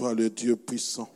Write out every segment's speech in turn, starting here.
Toi le Dieu puissant.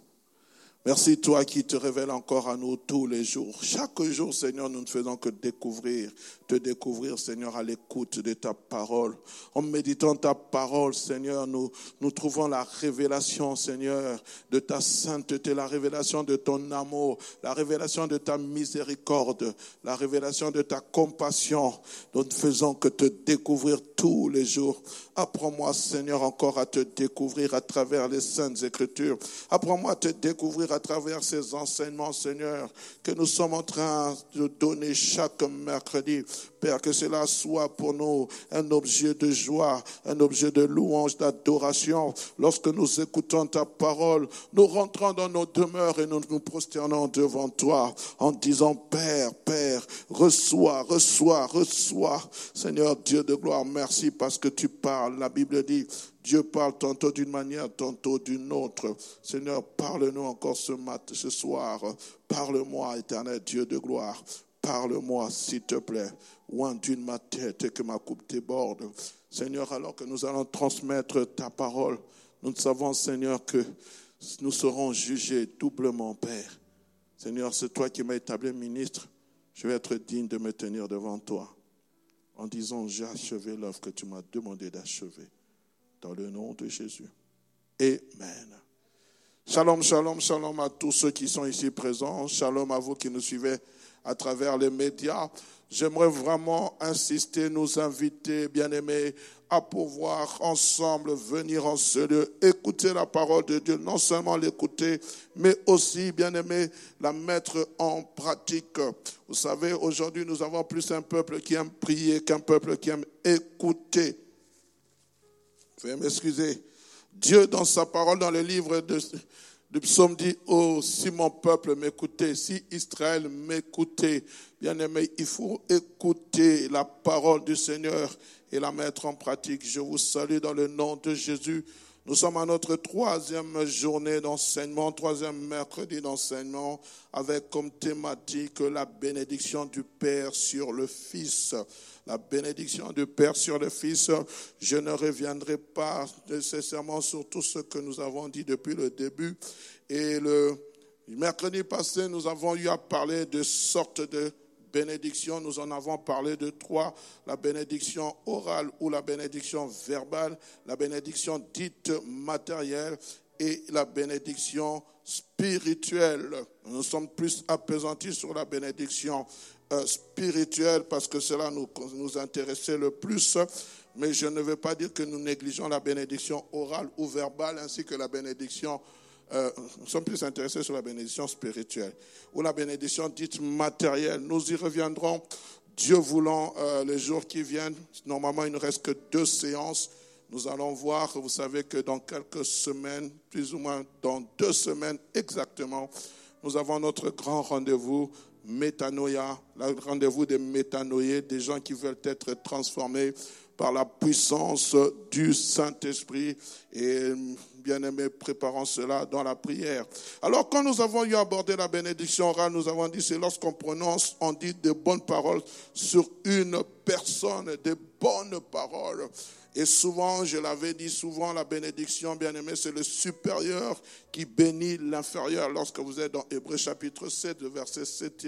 Merci toi qui te révèles encore à nous tous les jours. Chaque jour, Seigneur, nous ne faisons que découvrir, te découvrir, Seigneur, à l'écoute de ta parole. En méditant ta parole, Seigneur, nous, nous trouvons la révélation, Seigneur, de ta sainteté, la révélation de ton amour, la révélation de ta miséricorde, la révélation de ta compassion. Nous ne faisons que te découvrir tous les jours. Apprends-moi, Seigneur, encore à te découvrir à travers les saintes écritures. Apprends-moi à te découvrir à travers ces enseignements, Seigneur, que nous sommes en train de donner chaque mercredi. Père, que cela soit pour nous un objet de joie, un objet de louange, d'adoration. Lorsque nous écoutons ta parole, nous rentrons dans nos demeures et nous nous prosternons devant toi en disant, Père, Père, reçois, reçois, reçois. Seigneur Dieu de gloire, merci parce que tu parles. La Bible dit, Dieu parle tantôt d'une manière, tantôt d'une autre. Seigneur, parle-nous encore ce matin, ce soir. Parle-moi, éternel Dieu de gloire. Parle-moi, s'il te plaît. d'une ma tête et que ma coupe déborde. Seigneur, alors que nous allons transmettre ta parole, nous savons, Seigneur, que nous serons jugés doublement, Père. Seigneur, c'est toi qui m'as établi ministre. Je vais être digne de me tenir devant toi en disant, j'ai achevé l'œuvre que tu m'as demandé d'achever dans le nom de Jésus. Amen. Shalom, shalom, shalom à tous ceux qui sont ici présents. Shalom à vous qui nous suivez à travers les médias. J'aimerais vraiment insister, nous inviter, bien-aimés, à pouvoir ensemble venir en ce lieu, écouter la parole de Dieu, non seulement l'écouter, mais aussi, bien-aimés, la mettre en pratique. Vous savez, aujourd'hui, nous avons plus un peuple qui aime prier qu'un peuple qui aime écouter. Veuillez m'excuser. Dieu, dans sa parole, dans le livre de, du psaume, dit Oh, si mon peuple m'écoutait, si Israël m'écoutait, bien aimé, il faut écouter la parole du Seigneur et la mettre en pratique. Je vous salue dans le nom de Jésus. Nous sommes à notre troisième journée d'enseignement, troisième mercredi d'enseignement, avec comme thématique la bénédiction du Père sur le Fils la bénédiction du Père sur le Fils. Je ne reviendrai pas nécessairement sur tout ce que nous avons dit depuis le début. Et le mercredi passé, nous avons eu à parler de sortes de bénédictions. Nous en avons parlé de trois. La bénédiction orale ou la bénédiction verbale, la bénédiction dite matérielle et la bénédiction spirituelle. Nous sommes plus apaisantis sur la bénédiction euh, spirituel parce que cela nous, nous intéressait le plus. Mais je ne veux pas dire que nous négligeons la bénédiction orale ou verbale ainsi que la bénédiction. Euh, nous sommes plus intéressés sur la bénédiction spirituelle ou la bénédiction dite matérielle. Nous y reviendrons, Dieu voulant, euh, les jours qui viennent. Normalement, il ne reste que deux séances. Nous allons voir, vous savez que dans quelques semaines, plus ou moins dans deux semaines exactement, nous avons notre grand rendez-vous métanoïa, le rendez-vous des métanoïés, des gens qui veulent être transformés par la puissance du Saint-Esprit. Et bien aimé, préparons cela dans la prière. Alors, quand nous avons eu abordé la bénédiction orale, nous avons dit, c'est lorsqu'on prononce, on dit de bonnes paroles sur une personne, des bonnes paroles. Et souvent, je l'avais dit souvent, la bénédiction, bien aimé, c'est le supérieur qui bénit l'inférieur. Lorsque vous êtes dans Hébreu chapitre 7, verset 7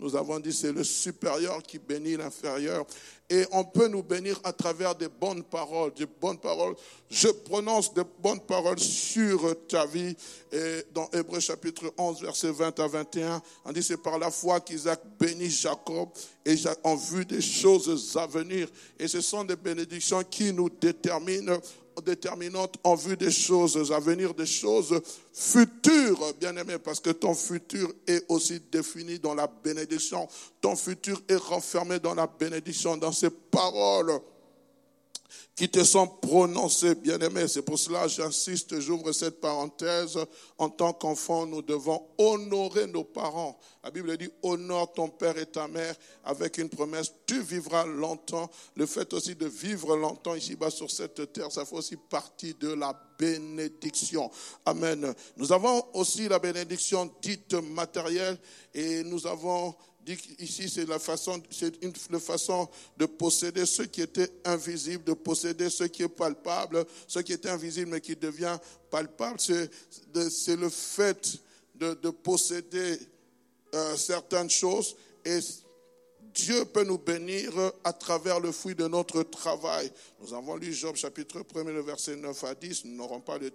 nous avons dit c'est le supérieur qui bénit l'inférieur. Et on peut nous bénir à travers des bonnes paroles, des bonnes paroles. Je prononce des bonnes paroles sur ta vie. Et dans Hébreu chapitre 11, verset 20 à 21, on dit c'est par la foi qu'Isaac bénit Jacob et en vue des choses à venir. Et ce sont des bénédictions qui nous déterminent déterminante en vue des choses à venir, des choses futures, bien aimé, parce que ton futur est aussi défini dans la bénédiction. Ton futur est renfermé dans la bénédiction, dans ces paroles qui te sont prononcés, bien-aimés. C'est pour cela j'insiste, j'ouvre cette parenthèse. En tant qu'enfant, nous devons honorer nos parents. La Bible dit, honore ton père et ta mère avec une promesse, tu vivras longtemps. Le fait aussi de vivre longtemps ici-bas sur cette terre, ça fait aussi partie de la bénédiction. Amen. Nous avons aussi la bénédiction dite matérielle et nous avons ici, c'est une façon de posséder ce qui était invisible, de posséder ce qui est palpable, ce qui était invisible mais qui devient palpable. C'est, le fait de, de posséder euh, certaines choses et Dieu peut nous bénir à travers le fruit de notre travail. Nous avons lu Job chapitre 1, le verset 9 à 10. Nous n'aurons pas le,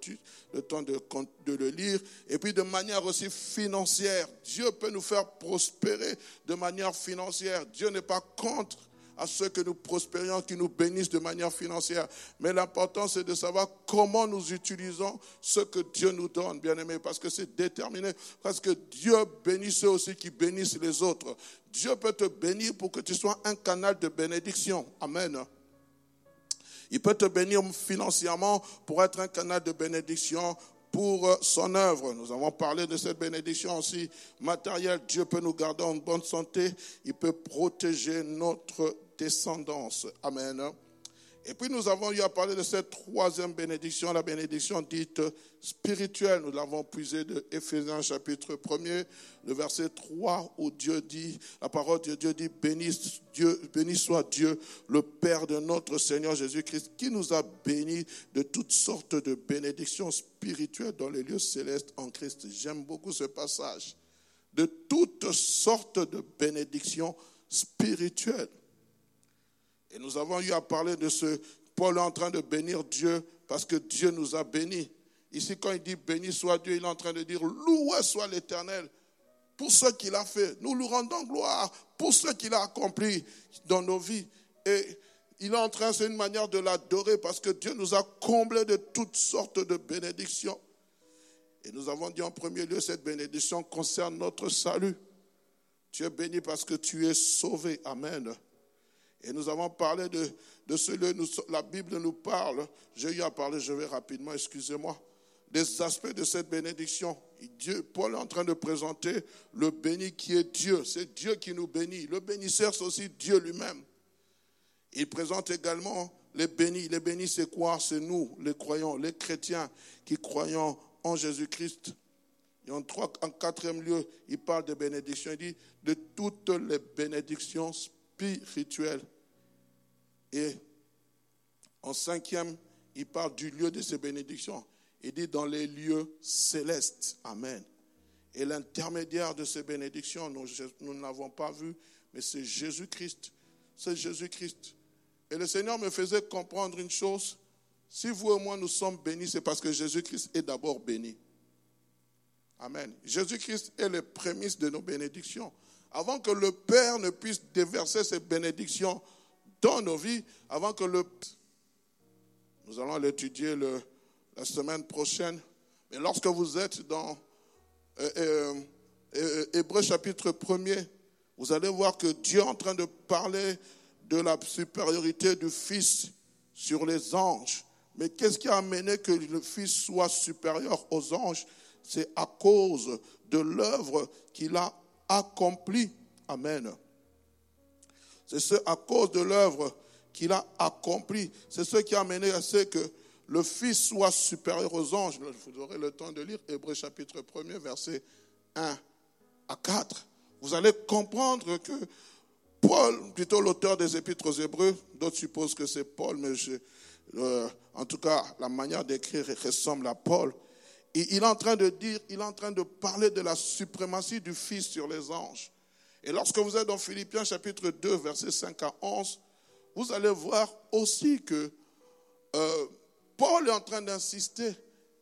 temps de, de, le lire. Et puis de manière aussi financière, Dieu peut nous faire prospérer de manière financière. Dieu n'est pas contre à ceux que nous prospérions, qui nous bénissent de manière financière. Mais l'important, c'est de savoir comment nous utilisons ce que Dieu nous donne, bien aimé, parce que c'est déterminé. Parce que Dieu bénit ceux aussi qui bénissent les autres. Dieu peut te bénir pour que tu sois un canal de bénédiction. Amen. Il peut te bénir financièrement pour être un canal de bénédiction pour euh, son œuvre. Nous avons parlé de cette bénédiction aussi matérielle. Dieu peut nous garder en bonne santé. Il peut protéger notre descendance. Amen. Et puis nous avons eu à parler de cette troisième bénédiction, la bénédiction dite spirituelle. Nous l'avons puisé de Éphésiens chapitre 1er, le verset 3 où Dieu dit, la parole de Dieu dit, béni, béni soit Dieu, le Père de notre Seigneur Jésus-Christ, qui nous a bénis de toutes sortes de bénédictions spirituelles dans les lieux célestes en Christ. J'aime beaucoup ce passage. De toutes sortes de bénédictions spirituelles. Et nous avons eu à parler de ce Paul en train de bénir Dieu parce que Dieu nous a bénis. Ici, quand il dit béni soit Dieu, il est en train de dire loué soit l'Éternel pour ce qu'il a fait. Nous lui rendons gloire pour ce qu'il a accompli dans nos vies. Et il est en train, c'est une manière de l'adorer parce que Dieu nous a comblés de toutes sortes de bénédictions. Et nous avons dit en premier lieu, cette bénédiction concerne notre salut. Tu es béni parce que tu es sauvé. Amen. Et nous avons parlé de, de ce lieu, la Bible nous parle, j'ai eu à parler, je vais rapidement, excusez-moi, des aspects de cette bénédiction. Dieu, Paul est en train de présenter le béni qui est Dieu. C'est Dieu qui nous bénit. Le bénisseur, c'est aussi Dieu lui-même. Il présente également les bénis. Les bénis, c'est quoi? C'est nous, les croyants, les chrétiens qui croyons en Jésus-Christ. Et en, trois, en quatrième lieu, il parle de bénédiction. Il dit de toutes les bénédictions spirituelles et en cinquième, il parle du lieu de ces bénédictions. Il dit dans les lieux célestes. Amen. Et l'intermédiaire de ces bénédictions, nous, ne l'avons pas vu, mais c'est Jésus-Christ. C'est Jésus-Christ. Et le Seigneur me faisait comprendre une chose. Si vous et moi nous sommes bénis, c'est parce que Jésus-Christ est d'abord béni. Amen. Jésus-Christ est le prémisse de nos bénédictions. Avant que le Père ne puisse déverser ses bénédictions dans nos vies avant que le... Nous allons l'étudier la semaine prochaine. Mais lorsque vous êtes dans euh, euh, euh, Hébreu chapitre 1er, vous allez voir que Dieu est en train de parler de la supériorité du Fils sur les anges. Mais qu'est-ce qui a amené que le Fils soit supérieur aux anges? C'est à cause de l'œuvre qu'il a accomplie. Amen. C'est ce à cause de l'œuvre qu'il a accomplie. C'est ce qui a amené à ce que le Fils soit supérieur aux anges. Vous aurez le temps de lire Hébreu chapitre 1er, verset 1 à 4. Vous allez comprendre que Paul, plutôt l'auteur des épîtres aux Hébreux, d'autres supposent que c'est Paul, mais en tout cas, la manière d'écrire ressemble à Paul. Il est en train de dire, il est en train de parler de la suprématie du Fils sur les anges. Et lorsque vous êtes dans Philippiens chapitre 2, versets 5 à 11, vous allez voir aussi que euh, Paul est en train d'insister.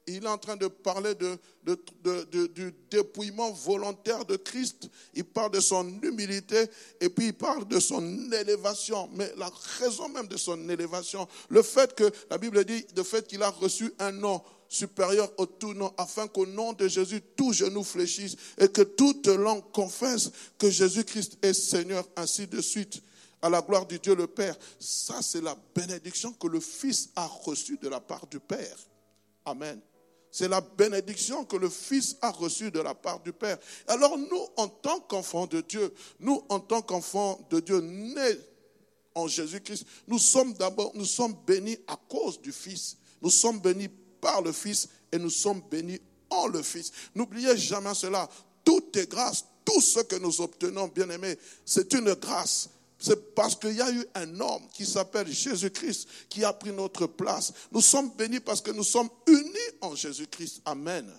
Il est en train de parler du dépouillement volontaire de Christ. Il parle de son humilité et puis il parle de son élévation. Mais la raison même de son élévation, le fait que la Bible dit, le fait qu'il a reçu un nom supérieur au tout nom, afin qu'au nom de Jésus, tout genou fléchisse et que toute langue confesse que Jésus-Christ est Seigneur, ainsi de suite, à la gloire du Dieu le Père. Ça, c'est la bénédiction que le Fils a reçue de la part du Père. Amen. C'est la bénédiction que le Fils a reçue de la part du Père. Alors nous, en tant qu'enfants de Dieu, nous, en tant qu'enfants de Dieu nés en Jésus-Christ, nous sommes d'abord, nous sommes bénis à cause du Fils. Nous sommes bénis par le Fils et nous sommes bénis en le Fils. N'oubliez jamais cela. Tout est grâce, tout ce que nous obtenons, bien aimés, c'est une grâce. C'est parce qu'il y a eu un homme qui s'appelle Jésus-Christ qui a pris notre place. Nous sommes bénis parce que nous sommes unis en Jésus-Christ. Amen.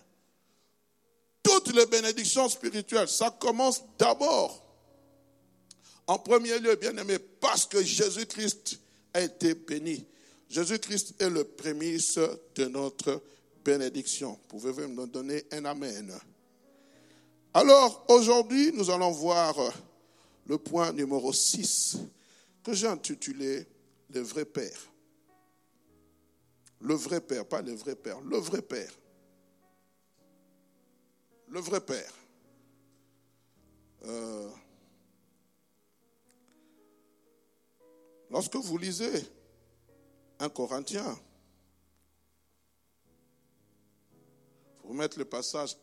Toutes les bénédictions spirituelles, ça commence d'abord, en premier lieu, bien aimé, parce que Jésus-Christ a été béni. Jésus-Christ est le prémisse de notre bénédiction. Pouvez-vous me donner un Amen? Alors, aujourd'hui, nous allons voir le point numéro 6 que j'ai intitulé Le vrai Père. Le vrai Père, pas le vrai Père, le vrai Père. Le vrai Père. Lorsque vous lisez un Corinthien, vous mettre le passage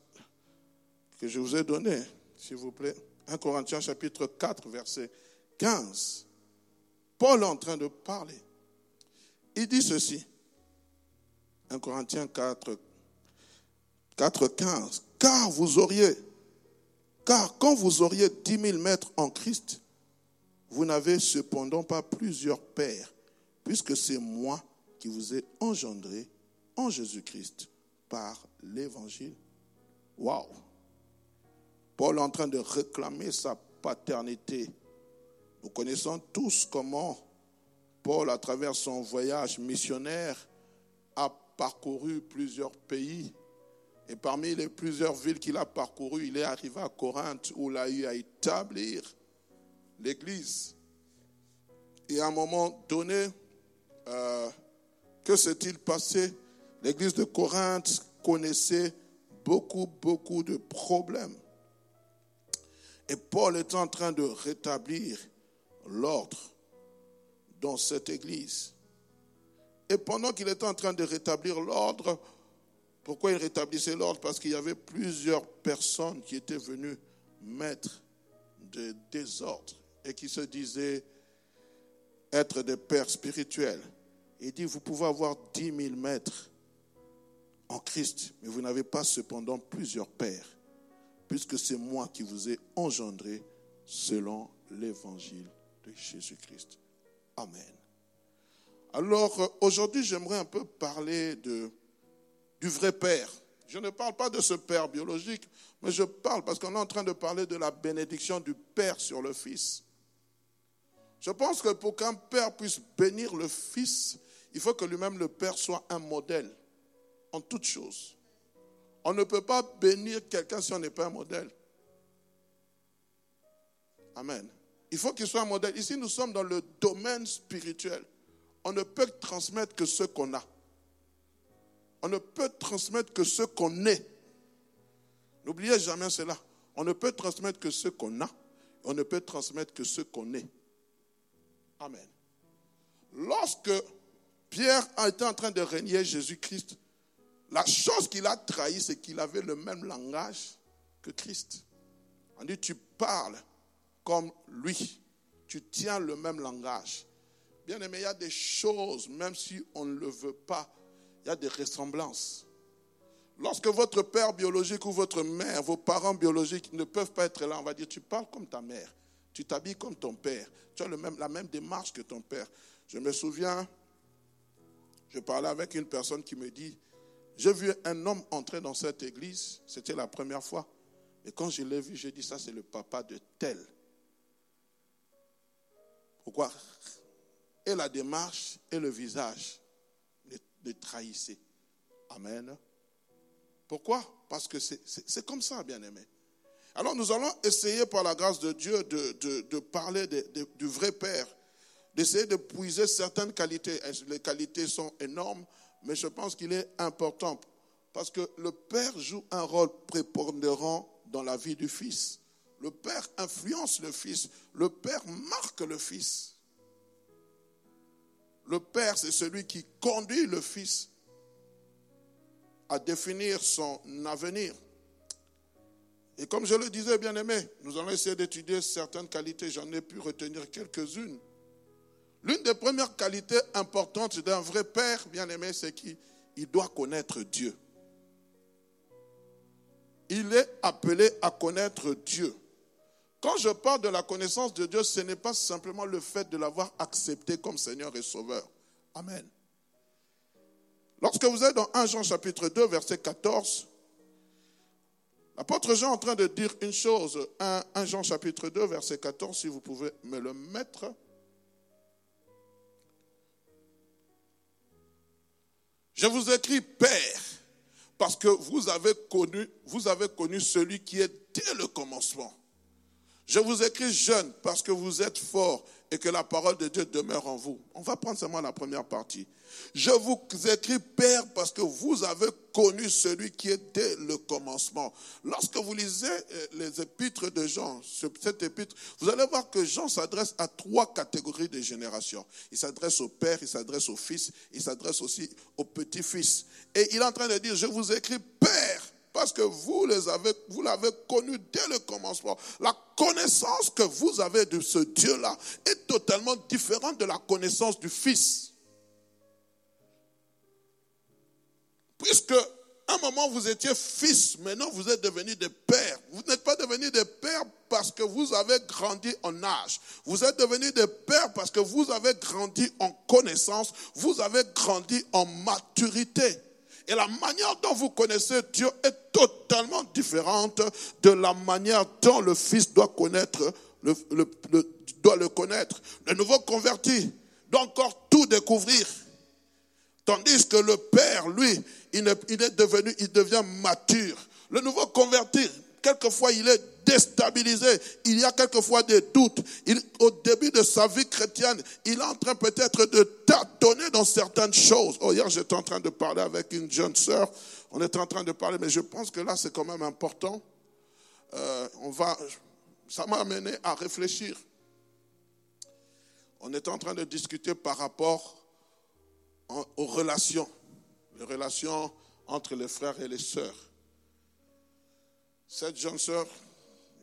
que je vous ai donné, s'il vous plaît. 1 Corinthiens chapitre 4, verset 15. Paul est en train de parler. Il dit ceci. 1 Corinthiens 4, 4, 15. Car vous auriez, car quand vous auriez 10 000 mètres en Christ, vous n'avez cependant pas plusieurs pères, puisque c'est moi qui vous ai engendré en Jésus-Christ par l'évangile. Waouh! Paul est en train de réclamer sa paternité. Nous connaissons tous comment Paul, à travers son voyage missionnaire, a parcouru plusieurs pays. Et parmi les plusieurs villes qu'il a parcourues, il est arrivé à Corinthe où il a eu à établir l'église. Et à un moment donné, euh, que s'est-il passé? L'église de Corinthe connaissait beaucoup, beaucoup de problèmes. Et Paul est en train de rétablir l'ordre dans cette église. Et pendant qu'il était en train de rétablir l'ordre, pourquoi il rétablissait l'ordre? Parce qu'il y avait plusieurs personnes qui étaient venues mettre de désordre et qui se disaient être des pères spirituels. Il dit, vous pouvez avoir dix mille mètres en Christ, mais vous n'avez pas cependant plusieurs pères puisque c'est moi qui vous ai engendré selon l'évangile de Jésus-Christ. Amen. Alors euh, aujourd'hui, j'aimerais un peu parler de, du vrai Père. Je ne parle pas de ce Père biologique, mais je parle parce qu'on est en train de parler de la bénédiction du Père sur le Fils. Je pense que pour qu'un Père puisse bénir le Fils, il faut que lui-même, le Père, soit un modèle en toutes choses. On ne peut pas bénir quelqu'un si on n'est pas un modèle. Amen. Il faut qu'il soit un modèle. Ici, nous sommes dans le domaine spirituel. On ne peut transmettre que ce qu'on a. On ne peut transmettre que ce qu'on est. N'oubliez jamais cela. On ne peut transmettre que ce qu'on a. On ne peut transmettre que ce qu'on est. Amen. Lorsque Pierre été en train de régner Jésus-Christ, la chose qu'il a trahi, c'est qu'il avait le même langage que Christ. On dit, tu parles comme lui. Tu tiens le même langage. Bien aimé, il y a des choses, même si on ne le veut pas, il y a des ressemblances. Lorsque votre père biologique ou votre mère, vos parents biologiques ne peuvent pas être là, on va dire, tu parles comme ta mère, tu t'habilles comme ton père, tu as la même démarche que ton père. Je me souviens, je parlais avec une personne qui me dit, j'ai vu un homme entrer dans cette église, c'était la première fois. Et quand je l'ai vu, j'ai dit, ça c'est le papa de tel. Pourquoi? Et la démarche et le visage le, trahissaient. Amen. Pourquoi? Parce que c'est comme ça, bien aimé. Alors nous allons essayer par la grâce de Dieu de, parler du vrai Père, d'essayer de puiser certaines qualités. Les qualités sont énormes, mais je pense qu'il est important parce que le Père joue un rôle prépondérant dans la vie du Fils. Le Père influence le Fils. Le Père marque le Fils. Le Père, c'est celui qui conduit le Fils à définir son avenir. Et comme je le disais, bien aimé, nous allons essayer d'étudier certaines qualités. J'en ai pu retenir quelques-unes. L'une des premières qualités importantes d'un vrai père, bien aimé, c'est qu'il doit connaître Dieu. Il est appelé à connaître Dieu. Quand je parle de la connaissance de Dieu, ce n'est pas simplement le fait de l'avoir accepté comme Seigneur et Sauveur. Amen. Lorsque vous êtes dans 1 Jean chapitre 2, verset 14, l'apôtre Jean est en train de dire une chose. 1, 1 Jean chapitre 2, verset 14, si vous pouvez me le mettre. Je vous écris Père, parce que vous avez connu, celui qui est dès le commencement. Je vous écris jeune parce que vous êtes fort et que la parole de Dieu demeure en vous. On va prendre seulement la première partie. Je vous écris Père parce que vous avez connu celui qui était le commencement. Lorsque vous lisez euh, les épîtres de Jean, cette épître, vous allez voir que Jean s'adresse à trois catégories de générations. Il s'adresse au Père, il s'adresse au Fils, il s'adresse aussi au Petit-Fils. Et il est en train de dire, je vous écris Père parce que vous les avez, vous l'avez connu dès le commencement. La connaissance que vous avez de ce Dieu-là est totalement différente de la connaissance du Fils. Puisque à un moment vous étiez fils, maintenant vous êtes devenu des pères. Vous n'êtes pas devenu des pères parce que vous avez grandi en âge. Vous êtes devenu des pères parce que vous avez grandi en connaissance, vous avez grandi en maturité. Et la manière dont vous connaissez Dieu est totalement différente de la manière dont le Fils doit connaître, le, connaître. Le nouveau converti doit encore tout découvrir. Tandis que le Père, lui, il est devenu, il devient mature. Le nouveau converti, quelquefois, il est déstabilisé. Il y a quelquefois des doutes. Au début de sa vie chrétienne, il est en train peut-être de tâtonner dans certaines choses. Oh, hier, j'étais en train de parler avec une jeune sœur. On était en train de parler, mais je pense que là, c'est quand même important. Euh, on va, ça m'a amené à réfléchir. On était en train de discuter par rapport aux relations, les relations entre les frères et les sœurs. Cette jeune sœur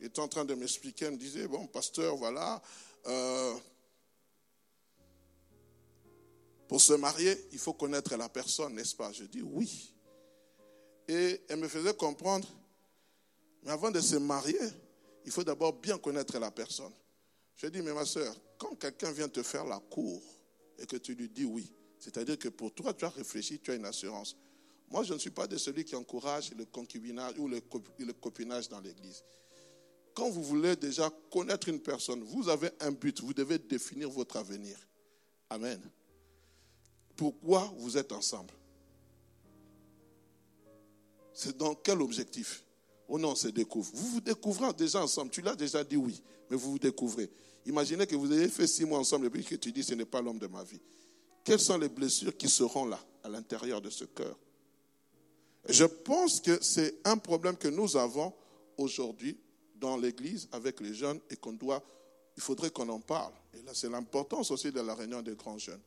était en train de m'expliquer, elle me disait, bon, pasteur, voilà, euh, pour se marier, il faut connaître la personne, n'est-ce pas? Je dis oui. Et elle me faisait comprendre, mais avant de se marier, il faut d'abord bien connaître la personne. Je dis, mais ma soeur, quand quelqu'un vient te faire la cour et que tu lui dis oui, c'est-à-dire que pour toi, tu as réfléchi, tu as une assurance. Moi, je ne suis pas de celui qui encourage le concubinage ou le copinage dans l'église quand vous voulez déjà connaître une personne, vous avez un but, vous devez définir votre avenir. Amen. Pourquoi vous êtes ensemble? C'est dans quel objectif? Oh non, c'est découvre. Vous vous découvrez déjà ensemble. Tu l'as déjà dit oui, mais vous vous découvrez. Imaginez que vous ayez fait six mois ensemble et puis que tu dis ce n'est pas l'homme de ma vie. Quelles sont les blessures qui seront là, à l'intérieur de ce cœur? Je pense que c'est un problème que nous avons aujourd'hui dans l'église avec les jeunes et qu'on doit, il faudrait qu'on en parle. Et là, c'est l'importance aussi de la réunion des grands jeunes.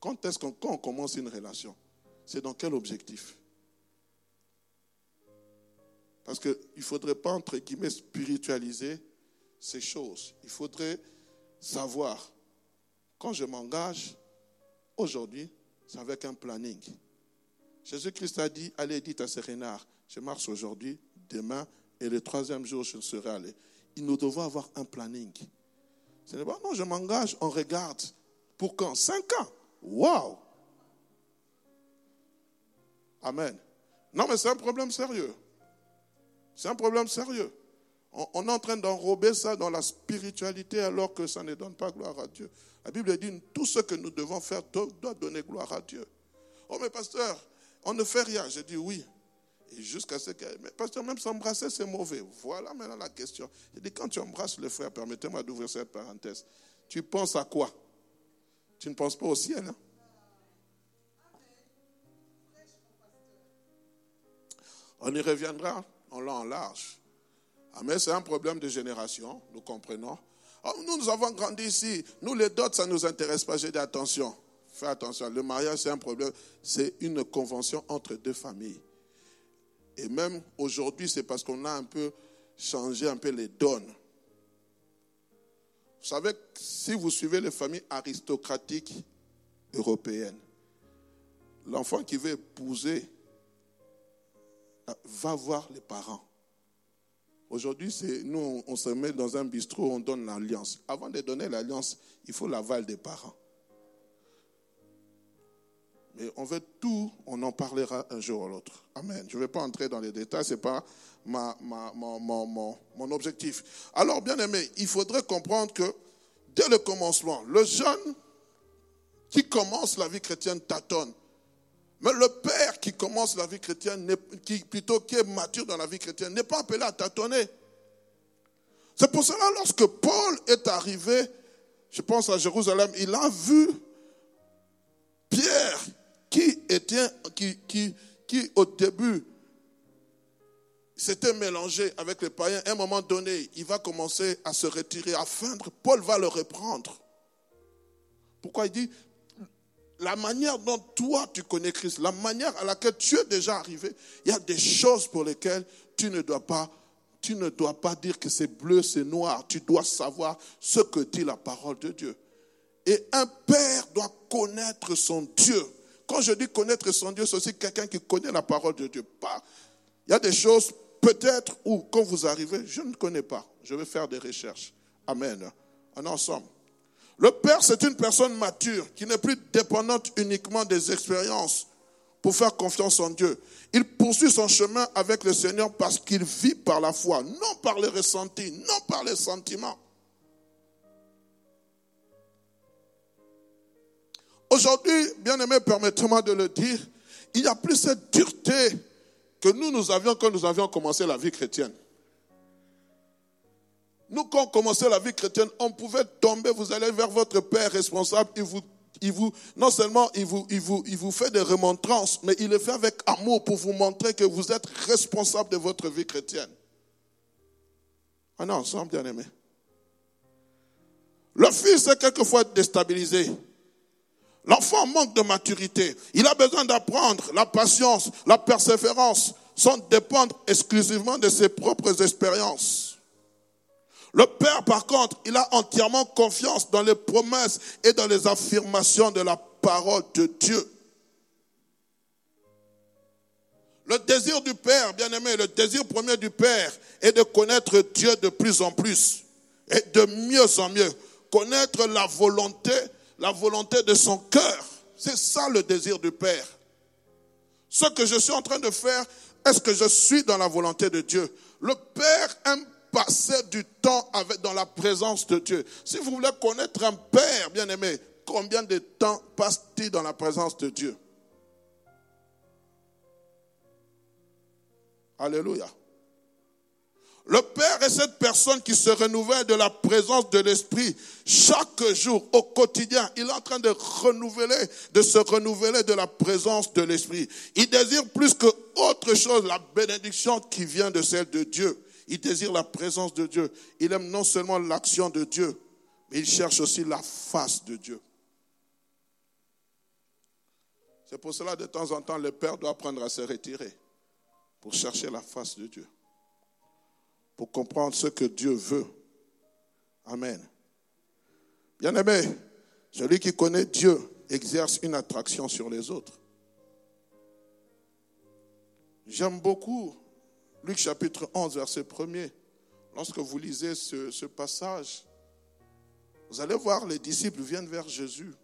Quand est-ce qu'on on commence une relation C'est dans quel objectif? Parce qu'il ne faudrait pas, entre guillemets, spiritualiser ces choses. Il faudrait savoir, quand je m'engage, aujourd'hui, c'est avec un planning. Jésus-Christ a dit, allez, dites à ces renards, je marche aujourd'hui, demain, et le troisième jour, je serai allé. Nous devons avoir un planning. Ce n'est pas, non, je m'engage, on regarde. Pour quand? Cinq ans. Waouh Amen. Non, mais c'est un problème sérieux. C'est un problème sérieux. On, est en train d'enrober ça dans la spiritualité alors que ça ne donne pas gloire à Dieu. La Bible dit tout ce que nous devons faire doit donner gloire à Dieu. Oh, mais pasteur, on ne fait rien. Je dis oui, jusqu'à ce que. Mais pasteur, même s'embrasser, c'est mauvais. Voilà maintenant la question. Il dit quand tu embrasses le frère, permettez-moi d'ouvrir cette parenthèse. Tu penses à quoi? Tu ne penses pas au ciel. Hein? On y reviendra en long, en. Ah, mais c'est un problème de génération, nous comprenons. Oh, nous, nous avons grandi ici. Nous, les dots, ça ne nous intéresse pas. J'ai dit attention. Fais attention. Le mariage, c'est un problème. C'est une convention entre deux familles. Et même aujourd'hui, c'est parce qu'on a un peu changé un peu les donnes. Vous savez, si vous suivez les familles aristocratiques européennes, l'enfant qui veut épouser va voir les parents. Aujourd'hui, c'est nous, on se met dans un bistrot, on donne l'alliance. Avant de donner l'alliance, il faut l'aval des parents. Mais on veut tout, on en parlera un jour ou l'autre. Amen. Je ne vais pas entrer dans les détails, ce n'est pas mon, objectif. Alors, bien aimé, il faudrait comprendre que dès le commencement, le jeune qui commence la vie chrétienne tâtonne. Mais le père qui commence la vie chrétienne, qui, plutôt qui est mature dans la vie chrétienne, n'est pas appelé à tâtonner. C'est pour cela, lorsque Paul est arrivé, je pense à Jérusalem, il a vu qui, qui, qui au début s'était mélangé avec les païens. À un moment donné, il va commencer à se retirer, à feindre. Paul va le reprendre. Pourquoi il dit la manière dont toi tu connais Christ, la manière à laquelle tu es déjà arrivé, il y a des choses pour lesquelles tu ne dois pas, tu ne dois pas dire que c'est bleu, c'est noir. Tu dois savoir ce que dit la parole de Dieu. Et un père doit connaître son Dieu. Quand je dis connaître son Dieu, c'est aussi quelqu'un qui connaît la parole de Dieu. Pas, il y a des choses peut-être où quand vous arrivez, je ne connais pas. Je vais faire des recherches. Amen. En ensemble. Le Père, c'est une personne mature qui n'est plus dépendante uniquement des expériences pour faire confiance en Dieu. Il poursuit son chemin avec le Seigneur parce qu'il vit par la foi, non par les ressentis, non par les sentiments. Aujourd'hui, bien aimé, permettez-moi de le dire, il n'y a plus cette dureté que nous, nous avions quand nous avions commencé la vie chrétienne. Nous, quand on commençait la vie chrétienne, on pouvait tomber, vous allez vers votre père responsable, il vous, il vous, non seulement il vous, il, vous, il vous fait des remontrances, mais il le fait avec amour pour vous montrer que vous êtes responsable de votre vie chrétienne. On est ensemble, bien aimé. Le fils est quelquefois déstabilisé. L'enfant manque de maturité. Il a besoin d'apprendre. La patience, la persévérance sont dépendre exclusivement de ses propres expériences. Le Père, par contre, il a entièrement confiance dans les promesses et dans les affirmations de la parole de Dieu. Le désir du Père, bien aimé, le désir premier du Père est de connaître Dieu de plus en plus et de mieux en mieux. Connaître la volonté, la volonté de son cœur. C'est ça le désir du Père. Ce que je suis en train de faire, est-ce que je suis dans la volonté de Dieu? Le Père aime passer du temps avec, dans la présence de Dieu. Si vous voulez connaître un Père, bien aimé, combien de temps passe-t-il dans la présence de Dieu? Alléluia. Le Père est cette personne qui se renouvelle de la présence de l'Esprit chaque jour, au quotidien. Il est en train de renouveler, de se renouveler de la présence de l'Esprit. Il désire plus que autre chose la bénédiction qui vient de celle de Dieu. Il désire la présence de Dieu. Il aime non seulement l'action de Dieu, mais il cherche aussi la face de Dieu. C'est pour cela, de temps en temps, le Père doit apprendre à se retirer pour chercher la face de Dieu, pour comprendre ce que Dieu veut. Amen. Bien-aimé, celui qui connaît Dieu exerce une attraction sur les autres. J'aime beaucoup Luc chapitre 11, verset 1er. Lorsque vous lisez ce, passage, vous allez voir les disciples viennent vers Jésus.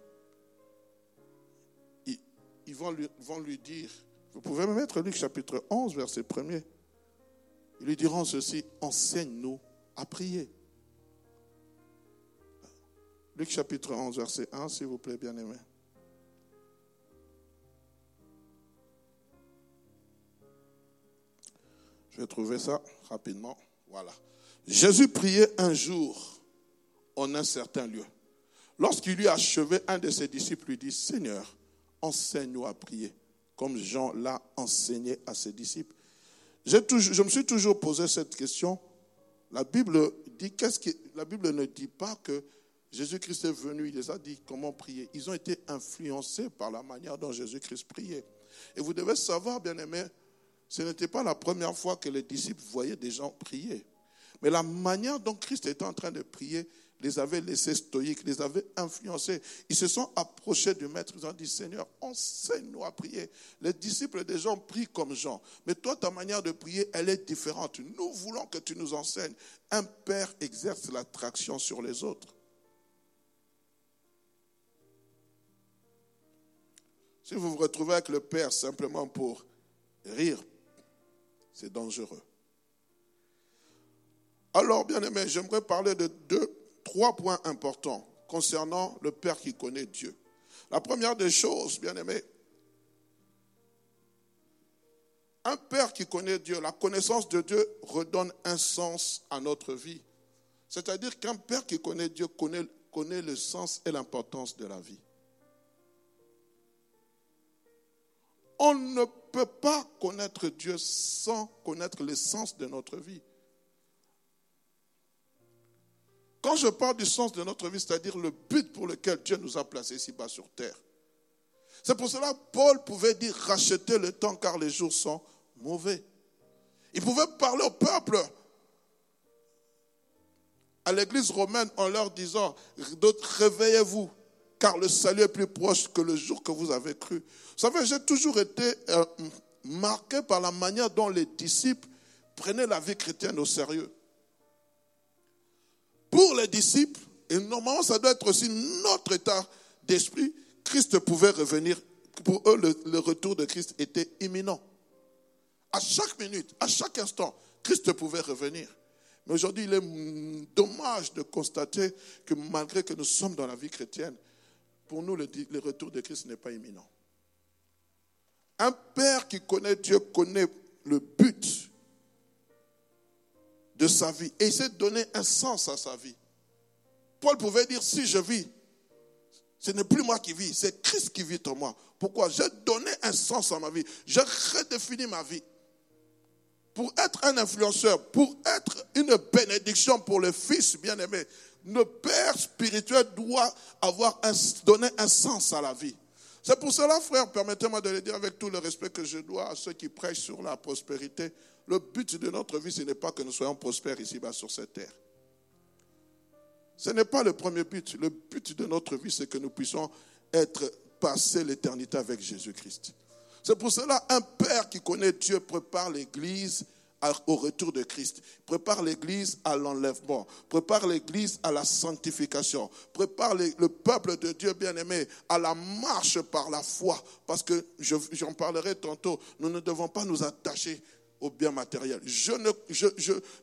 Ils, vont, lui, dire, vous pouvez me mettre Luc chapitre 11, verset 1er. Ils lui diront ceci, enseigne-nous à prier. Luc chapitre 11, verset 1, s'il vous plaît, bien aimé. Je vais trouver ça rapidement. Voilà. Jésus priait un jour en un certain lieu. Lorsqu'il lui achevé, un de ses disciples lui dit, Seigneur, enseigne-nous à prier, comme Jean l'a enseigné à ses disciples. Je me suis toujours posé cette question. La Bible dit, qu'est-ce que, la Bible ne dit pas que Jésus-Christ est venu, il les a dit comment prier. Ils ont été influencés par la manière dont Jésus-Christ priait. Et vous devez savoir, bien aimé, ce n'était pas la première fois que les disciples voyaient des gens prier. Mais la manière dont Christ était en train de prier les avait laissés stoïques, les avait influencés. Ils se sont approchés du maître, ils ont dit, Seigneur, enseigne-nous à prier. Les disciples des gens prient comme Jean, mais toi, ta manière de prier, elle est différente. Nous voulons que tu nous enseignes. Un père exerce l'attraction sur les autres. Si vous vous retrouvez avec le père simplement pour rire, c'est dangereux. Alors, bien aimé, j'aimerais parler de deux, trois points importants concernant le Père qui connaît Dieu. La première des choses, bien aimé, un Père qui connaît Dieu, la connaissance de Dieu redonne un sens à notre vie. C'est-à-dire qu'un Père qui connaît Dieu connaît, connaît le sens et l'importance de la vie. On ne peut pas connaître Dieu sans connaître le sens de notre vie. Quand je parle du sens de notre vie, c'est-à-dire le but pour lequel Dieu nous a placés ici-bas sur terre. C'est pour cela que Paul pouvait dire racheter le temps car les jours sont mauvais. Il pouvait parler au peuple, à l'église romaine, en leur disant, réveillez-vous, car le salut est plus proche que le jour que vous avez cru. Vous savez, j'ai toujours été euh, marqué par la manière dont les disciples prenaient la vie chrétienne au sérieux pour les disciples, et normalement ça doit être aussi notre état d'esprit, Christ pouvait revenir. Pour eux, le, retour de Christ était imminent. À chaque minute, à chaque instant, Christ pouvait revenir. Mais aujourd'hui, il est dommage de constater que malgré que nous sommes dans la vie chrétienne, pour nous, le, retour de Christ n'est pas imminent. Un père qui connaît Dieu connaît le but de sa vie. Et il s'est donné un sens à sa vie. Paul pouvait dire, si je vis, ce n'est plus moi qui vis, c'est Christ qui vit en moi. Pourquoi? J'ai donné un sens à ma vie. J'ai redéfini ma vie. Pour être un influenceur, pour être une bénédiction pour le Fils bien-aimé, le Père spirituel doit avoir donné un sens à la vie. C'est pour cela, frère, permettez-moi de le dire avec tout le respect que je dois à ceux qui prêchent sur la prospérité. Le but de notre vie, ce n'est pas que nous soyons prospères ici-bas sur cette terre. Ce n'est pas le premier but. Le but de notre vie, c'est que nous puissions être passés l'éternité avec Jésus-Christ. C'est pour cela un père qui connaît Dieu prépare l'Église au retour de Christ, prépare l'Église à l'enlèvement, prépare l'Église à la sanctification, prépare le peuple de Dieu bien-aimé à la marche par la foi. Parce que, j'en parlerai tantôt, nous ne devons pas nous attacher au bien matériel. Je ne, je,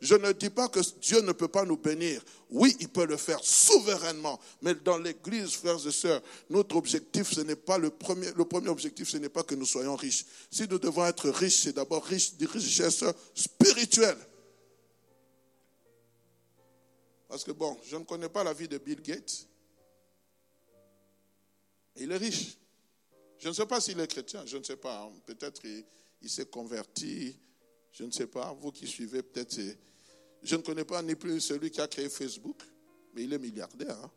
je, ne dis pas que Dieu ne peut pas nous bénir. Oui, il peut le faire souverainement. Mais dans l'Église, frères et sœurs, notre objectif, ce n'est pas le premier, le premier objectif, ce n'est pas que nous soyons riches. Si nous devons être riches, c'est d'abord riche, des richesses spirituelles. Parce que bon, je ne connais pas la vie de Bill Gates. Il est riche. Je ne sais pas s'il est chrétien, je ne sais pas. Peut-être il s'est converti, je ne sais pas, vous qui suivez, peut-être Je ne connais pas ni plus celui qui a créé Facebook, mais il est milliardaire. Hein.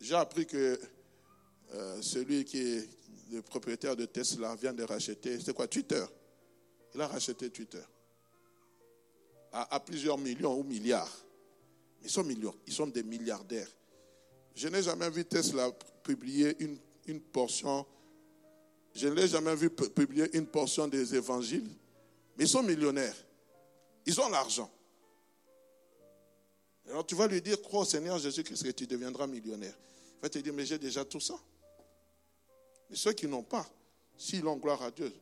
J'ai appris que euh, celui qui est le propriétaire de Tesla vient de racheter, c'est quoi, Twitter? Il a racheté Twitter. À, plusieurs millions ou milliards. Ils sont millions, ils sont des milliardaires. Je n'ai jamais vu Tesla publier une, une portion, je n'ai jamais vu publier une portion des évangiles mais ils sont millionnaires. Ils ont l'argent. Alors tu vas lui dire, crois au Seigneur Jésus-Christ que tu deviendras millionnaire. Il va te dire, mais j'ai déjà tout ça. Mais ceux qui n'ont pas, s'ils ont gloire à Dieu,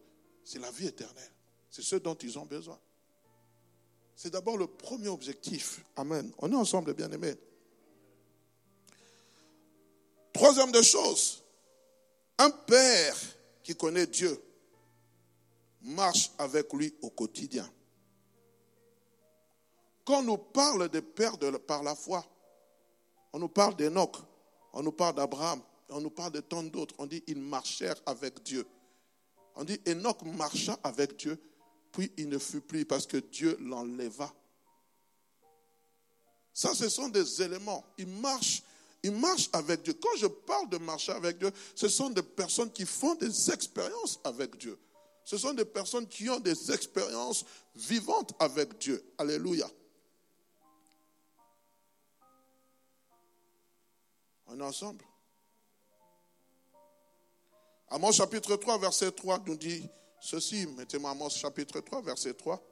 c'est la vie éternelle. C'est ce dont ils ont besoin. C'est d'abord le premier objectif. Amen. On est ensemble, bien-aimés. Troisième des choses, un père qui connaît Dieu marche avec lui au quotidien. Quand on nous parle des pères par la foi, on nous parle d'Enoch, on nous parle d'Abraham, on nous parle de tant d'autres. On dit ils marchèrent avec Dieu. On dit Enoch marcha avec Dieu, puis il ne fut plus parce que Dieu l'enleva. Ça, ce sont des éléments. Il marche, il marche avec Dieu. Quand je parle de marcher avec Dieu, ce sont des personnes qui font des expériences avec Dieu. Ce sont des personnes qui ont des expériences vivantes avec Dieu. Alléluia. On est ensemble. Amos chapitre 3, verset 3 nous dit ceci. Mettez-moi Amos chapitre 3, verset 3.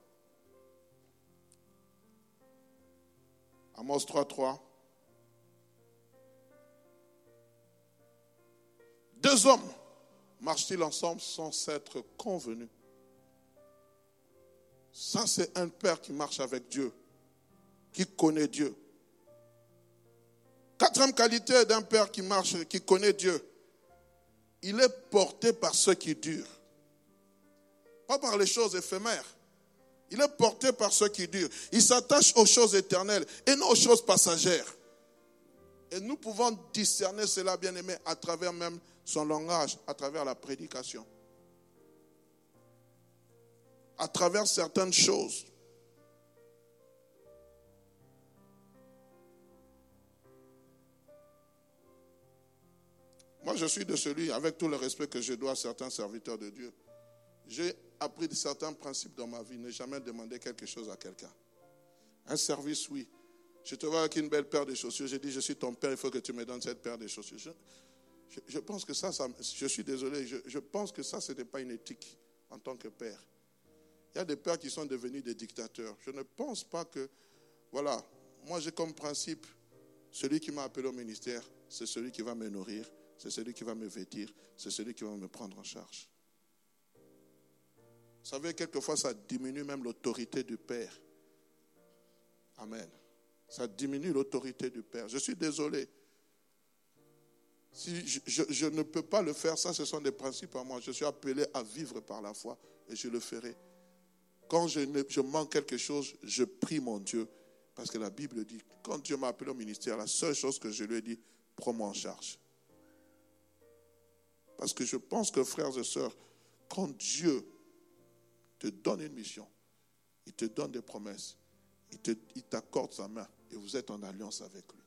Amos 3, 3. Deux hommes marchent-ils ensemble sans s'être convenus Ça, c'est un père qui marche avec Dieu, qui connaît Dieu. Quatrième qualité d'un père qui marche, qui connaît Dieu. Il est porté par ce qui dure. Pas par les choses éphémères. Il est porté par ce qui dure. Il s'attache aux choses éternelles et non aux choses passagères. Et nous pouvons discerner cela, bien aimé, à travers même son langage, à travers la prédication, à travers certaines choses. Moi, je suis de celui, avec tout le respect que je dois à certains serviteurs de Dieu, j'ai appris certains principes dans ma vie, ne jamais demander quelque chose à quelqu'un. Un service, oui. Je te vois avec une belle paire de chaussures. J'ai dit, je suis ton père, il faut que tu me donnes cette paire de chaussures. Pense que ça, je suis désolé, je, pense que ça, ce n'est pas une éthique en tant que père. Il y a des pères qui sont devenus des dictateurs. Je ne pense pas que, voilà, moi j'ai comme principe, celui qui m'a appelé au ministère, c'est celui qui va me nourrir, c'est celui qui va me vêtir, c'est celui qui va me prendre en charge. Vous savez, quelquefois, ça diminue même l'autorité du Père. Amen. Ça diminue l'autorité du Père. Je suis désolé. Si je, ne peux pas le faire, ça, ce sont des principes à moi. Je suis appelé à vivre par la foi et je le ferai. Quand je, manque quelque chose, je prie mon Dieu. Parce que la Bible dit, quand Dieu m'a appelé au ministère, la seule chose que je lui ai dit, prends-moi en charge. Parce que je pense que, frères et sœurs, quand Dieu te donne une mission, il te donne des promesses, il t'accorde sa main et vous êtes en alliance avec lui.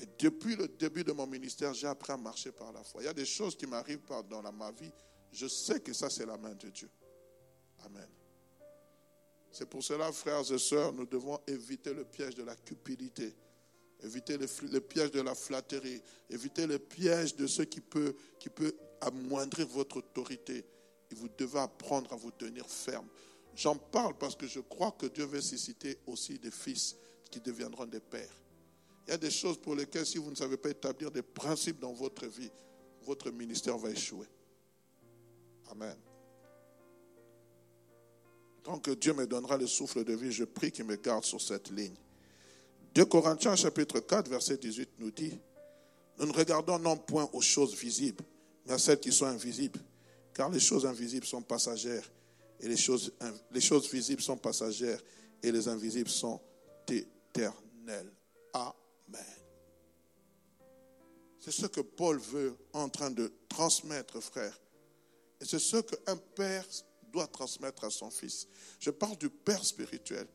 Et depuis le début de mon ministère, j'ai appris à marcher par la foi. Il y a des choses qui m'arrivent dans ma vie. Je sais que ça, c'est la main de Dieu. Amen. C'est pour cela, frères et sœurs, nous devons éviter le piège de la cupidité, éviter le, piège de la flatterie, éviter le piège de ce qui peut, qui peut amoindrir votre autorité. Et vous devez apprendre à vous tenir ferme. J'en parle parce que je crois que Dieu veut susciter aussi des fils qui deviendront des pères. Il y a des choses pour lesquelles, si vous ne savez pas établir des principes dans votre vie, votre ministère va échouer. Amen. Tant que Dieu me donnera le souffle de vie, je prie qu'il me garde sur cette ligne. 2 Corinthiens chapitre 4, verset 18 nous dit, nous ne regardons non point aux choses visibles, mais à celles qui sont invisibles, car les choses invisibles sont passagères, et les choses, les choses visibles sont passagères, et les invisibles sont éternelles. Amen. C'est ce que Paul veut en train de transmettre, frère. Et c'est ce qu'un père doit transmettre à son fils. Je parle du père spirituel.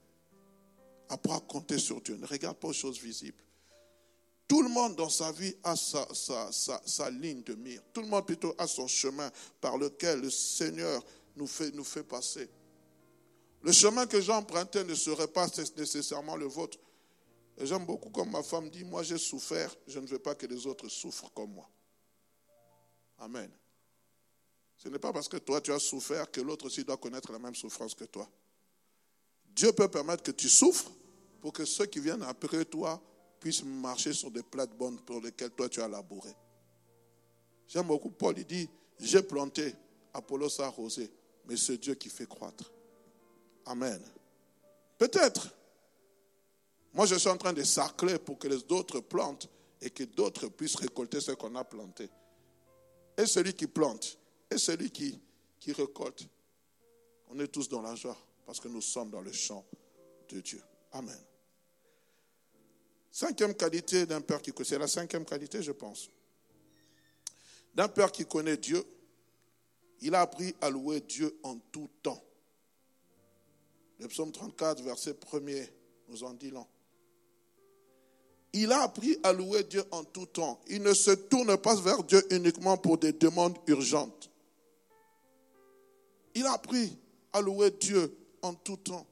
Apprends à compter sur Dieu. Ne regarde pas aux choses visibles. Tout le monde dans sa vie a sa, sa, ligne de mire. Tout le monde plutôt a son chemin par lequel le Seigneur nous fait, nous fait passer. Le chemin que j'empruntais ne serait pas nécessairement le vôtre. J'aime beaucoup comme ma femme dit, moi j'ai souffert, je ne veux pas que les autres souffrent comme moi. Amen. Ce n'est pas parce que toi tu as souffert que l'autre aussi doit connaître la même souffrance que toi. Dieu peut permettre que tu souffres pour que ceux qui viennent après toi puissent marcher sur des plates-bonnes pour lesquelles toi tu as labouré. J'aime beaucoup Paul, il dit, j'ai planté, Apollos a arrosé, mais c'est Dieu qui fait croître. Amen. Peut-être moi, je suis en train de sacler pour que les autres plantent et que d'autres puissent récolter ce qu'on a planté. Et celui qui plante et celui qui, qui récolte, on est tous dans la joie parce que nous sommes dans le champ de Dieu. Amen. Cinquième qualité d'un père qui connaît, c'est la cinquième qualité, je pense. D'un père qui connaît Dieu, il a appris à louer Dieu en tout temps. Le psaume 34, verset 1er, nous en dit long. Il a appris à louer Dieu en tout temps. Il ne se tourne pas vers Dieu uniquement pour des demandes urgentes. Il a appris à louer Dieu en tout temps.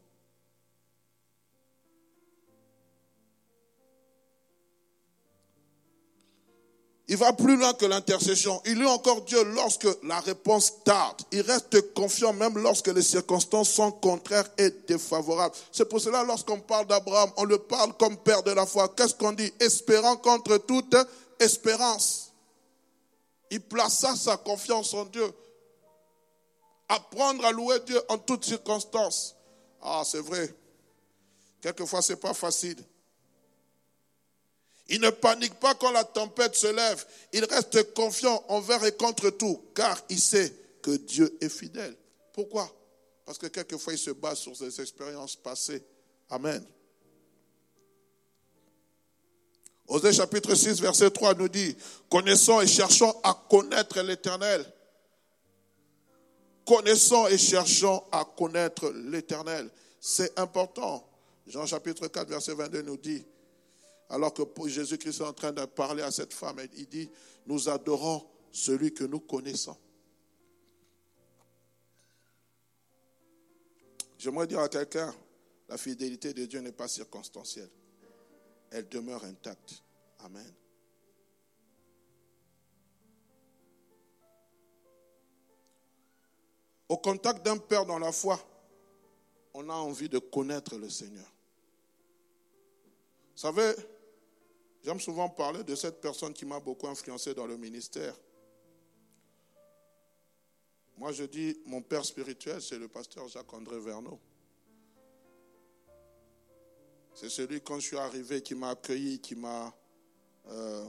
Il va plus loin que l'intercession. Il loue encore Dieu lorsque la réponse tarde. Il reste confiant même lorsque les circonstances sont contraires et défavorables. C'est pour cela, lorsqu'on parle d'Abraham, on le parle comme père de la foi. Qu'est-ce qu'on dit? Espérant contre toute espérance. Il plaça sa confiance en Dieu. Apprendre à louer Dieu en toutes circonstances. Ah, c'est vrai. Quelquefois, ce n'est pas facile. Il ne panique pas quand la tempête se lève. Il reste confiant envers et contre tout, car il sait que Dieu est fidèle. Pourquoi? Parce que quelquefois, il se base sur ses expériences passées. Amen. Osée chapitre 6, verset 3 nous dit, connaissons et cherchons à connaître l'Éternel. Connaissons et cherchons à connaître l'Éternel. C'est important. Jean chapitre 4, verset 22 nous dit, alors que Jésus-Christ est en train de parler à cette femme, il dit, nous adorons celui que nous connaissons. J'aimerais dire à quelqu'un, la fidélité de Dieu n'est pas circonstancielle. Elle demeure intacte. Amen. Au contact d'un père dans la foi, on a envie de connaître le Seigneur. Vous savez, J'aime souvent parler de cette personne qui m'a beaucoup influencé dans le ministère. Moi, je dis, mon père spirituel, c'est le pasteur Jacques-André Verneau. C'est celui, quand je suis arrivé, qui m'a accueilli, qui m'a. Euh,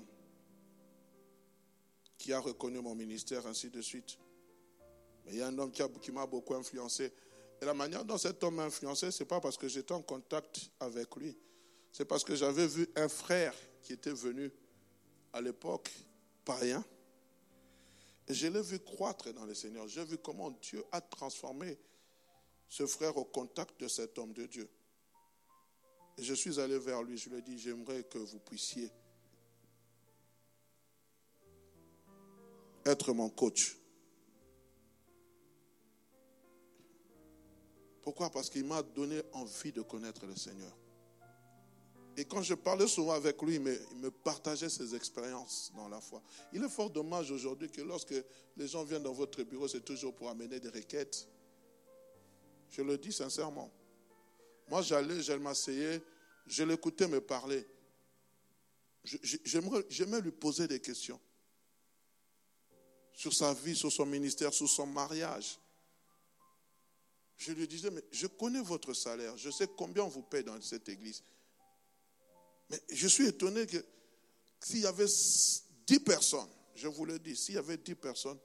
qui a reconnu mon ministère, ainsi de suite. Mais il y a un homme qui, m'a beaucoup influencé. Et la manière dont cet homme m'a influencé, ce n'est pas parce que j'étais en contact avec lui. C'est parce que j'avais vu un frère qui était venu à l'époque païen. Et je l'ai vu croître dans le Seigneur. J'ai vu comment Dieu a transformé ce frère au contact de cet homme de Dieu. Et je suis allé vers lui, je lui ai dit, j'aimerais que vous puissiez être mon coach. Pourquoi? Parce qu'il m'a donné envie de connaître le Seigneur. Et quand je parlais souvent avec lui, il me, partageait ses expériences dans la foi. Il est fort dommage aujourd'hui que lorsque les gens viennent dans votre bureau, c'est toujours pour amener des requêtes. Je le dis sincèrement. Moi, j'allais, je m'asseyais, je l'écoutais me parler. J'aimais lui poser des questions sur sa vie, sur son ministère, sur son mariage. Je lui disais, mais je connais votre salaire, je sais combien on vous paie dans cette église. Mais je suis étonné que s'il y avait dix personnes, je vous le dis, s'il y avait dix personnes,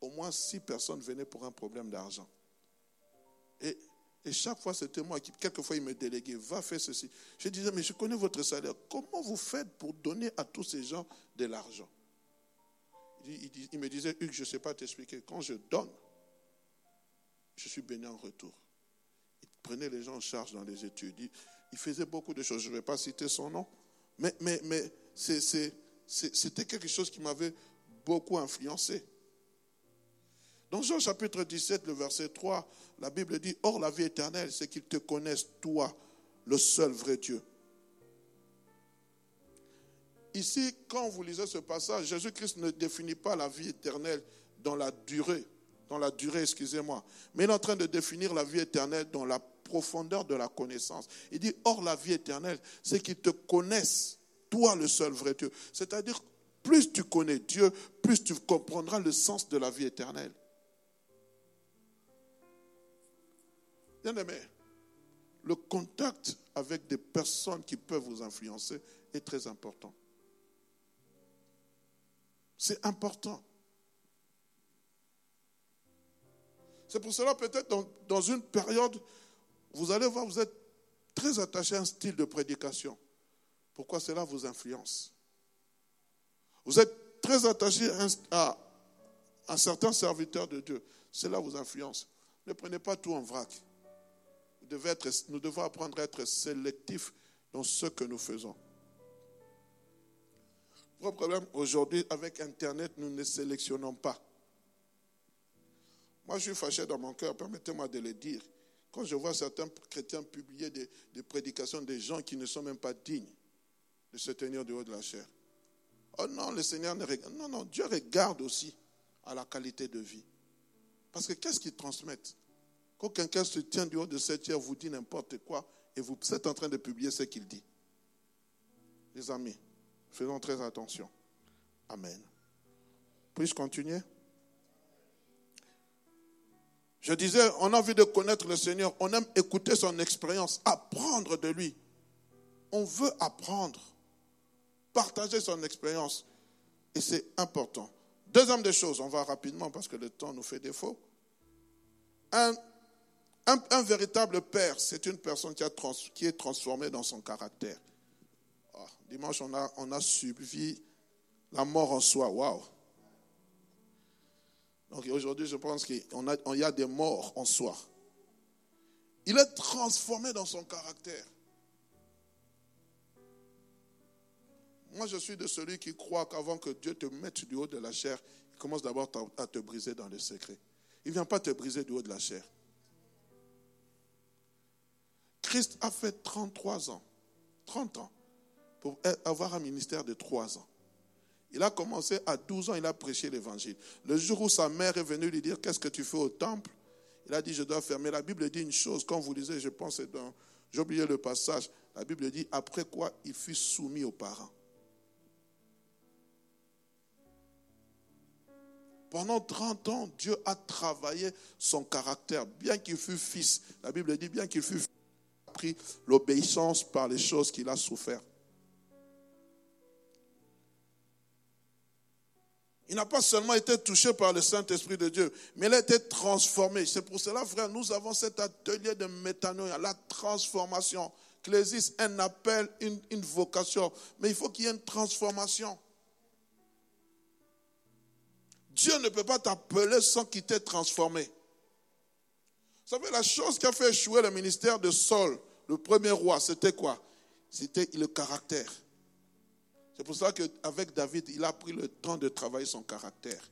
au moins six personnes venaient pour un problème d'argent. Et, chaque fois, c'était moi qui, quelquefois, il me déléguait, va faire ceci. Je disais, mais je connais votre salaire. Comment vous faites pour donner à tous ces gens de l'argent? Il, il, me disait, Hugues, je ne sais pas t'expliquer. Quand je donne, je suis béni en retour. Il prenait les gens en charge dans les études. Il faisait beaucoup de choses. Je ne vais pas citer son nom. Mais c'était quelque chose qui m'avait beaucoup influencé. Dans Jean chapitre 17, le verset 3, la Bible dit, Or la vie éternelle, c'est qu'ils te connaissent, toi, le seul vrai Dieu. Ici, quand vous lisez ce passage, Jésus-Christ ne définit pas la vie éternelle dans la durée, dans la durée, excusez-moi, mais il est en train de définir la vie éternelle dans la profondeur de la connaissance. Il dit, or la vie éternelle, c'est qu'ils te connaissent, toi le seul vrai Dieu. C'est-à-dire, plus tu connais Dieu, plus tu comprendras le sens de la vie éternelle. Bien aimé, le contact avec des personnes qui peuvent vous influencer est très important. C'est important. C'est pour cela peut-être dans, dans, une période vous allez voir, vous êtes très attaché à un style de prédication. Pourquoi cela vous influence? Vous êtes très attaché à, à, certains serviteurs de Dieu. Cela vous influence. Ne prenez pas tout en vrac. Nous devons apprendre à être sélectifs dans ce que nous faisons. Le problème aujourd'hui, avec Internet, nous ne sélectionnons pas. Moi, je suis fâché dans mon cœur, permettez-moi de le dire. Quand je vois certains chrétiens publier des, prédications des gens qui ne sont même pas dignes de se tenir du haut de la chair. oh non, le Seigneur ne regarde. Non, non, Dieu regarde aussi à la qualité de vie. Parce que qu'est-ce qu'ils transmettent? Quand quelqu'un se tient du haut de cette chair, vous dit n'importe quoi, et vous êtes en train de publier ce qu'il dit. Les amis, faisons très attention. Amen. Puis-je continuer? Je disais, on a envie de connaître le Seigneur, on aime écouter son expérience, apprendre de lui. On veut apprendre, partager son expérience. Et c'est important. Deuxième des choses, on va rapidement parce que le temps nous fait défaut. Un, véritable père, c'est une personne qui, est transformée dans son caractère. Ah, dimanche, on a, on a suivi la mort en soi. Waouh! Donc aujourd'hui, je pense qu'il y a des morts en soi. Il est transformé dans son caractère. Moi, je suis de celui qui croit qu'avant que Dieu te mette du haut de la chair, il commence d'abord à te briser dans le secret. Il ne vient pas te briser du haut de la chair. Christ a fait 33 ans, 30 ans, pour avoir un ministère de 3 ans. Il a commencé à 12 ans, il a prêché l'évangile. Le jour où sa mère est venue lui dire Qu'est-ce que tu fais au temple? Il a dit Je dois fermer. La Bible dit une chose, quand vous lisez, je pense, dans, j'ai oublié le passage, la Bible dit Après quoi il fut soumis aux parents. Pendant 30 ans, Dieu a travaillé son caractère, bien qu'il fût fils. La Bible dit bien qu'il fût fils, il a pris l'obéissance par les choses qu'il a souffert. Il n'a pas seulement été touché par le Saint-Esprit de Dieu, mais il a été transformé. C'est pour cela, frère, nous avons cet atelier de métanoïa, la transformation. Clésis, un appel, une, une vocation. Mais il faut qu'il y ait une transformation. Dieu ne peut pas t'appeler sans qu'il t'ait transformé. Vous savez, la chose qui a fait échouer le ministère de Saul, le premier roi, c'était quoi? C'était le caractère. C'est pour ça qu'avec David, il a pris le temps de travailler son caractère.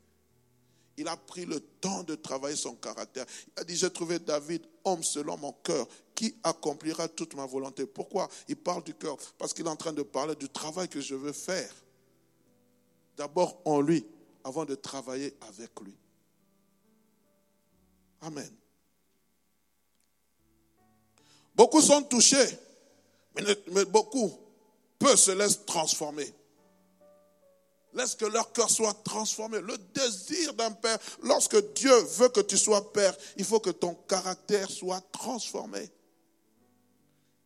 Il a pris le temps de travailler son caractère. Il a dit, j'ai trouvé David, homme selon mon cœur, qui accomplira toute ma volonté. Pourquoi? Il parle du cœur Parce qu'il est en train de parler du travail que je veux faire. D'abord en lui, avant de travailler avec lui. Amen. Beaucoup sont touchés, mais, beaucoup, peu se laissent transformer. Laisse que leur cœur soit transformé. Le désir d'un père, lorsque Dieu veut que tu sois père, il faut que ton caractère soit transformé.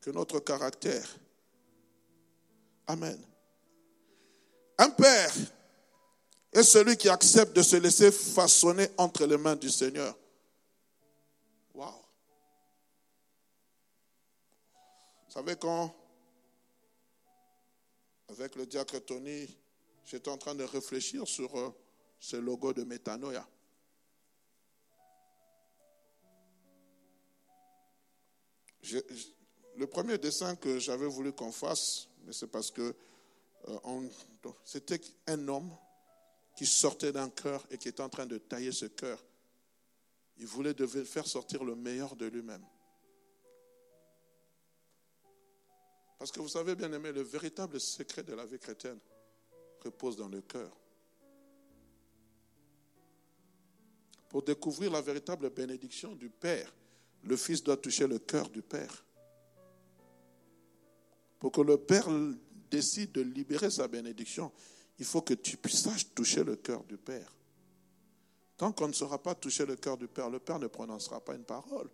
Que notre caractère. Amen. Un père est celui qui accepte de se laisser façonner entre les mains du Seigneur. Waouh. Vous savez quand, avec le diacre Tony, j'étais en train de réfléchir sur euh, ce logo de Metanoia. le premier dessin que j'avais voulu qu'on fasse, mais c'est parce que euh, c'était un homme qui sortait d'un cœur et qui était en train de tailler ce cœur. Il voulait faire sortir le meilleur de lui-même. Parce que vous savez bien aimé, le véritable secret de la vie chrétienne repose dans le cœur. Pour découvrir la véritable bénédiction du Père, le Fils doit toucher le cœur du Père. Pour que le Père décide de libérer sa bénédiction, il faut que tu saches toucher le cœur du Père. Tant qu'on ne saura pas toucher le cœur du Père, le Père ne prononcera pas une parole.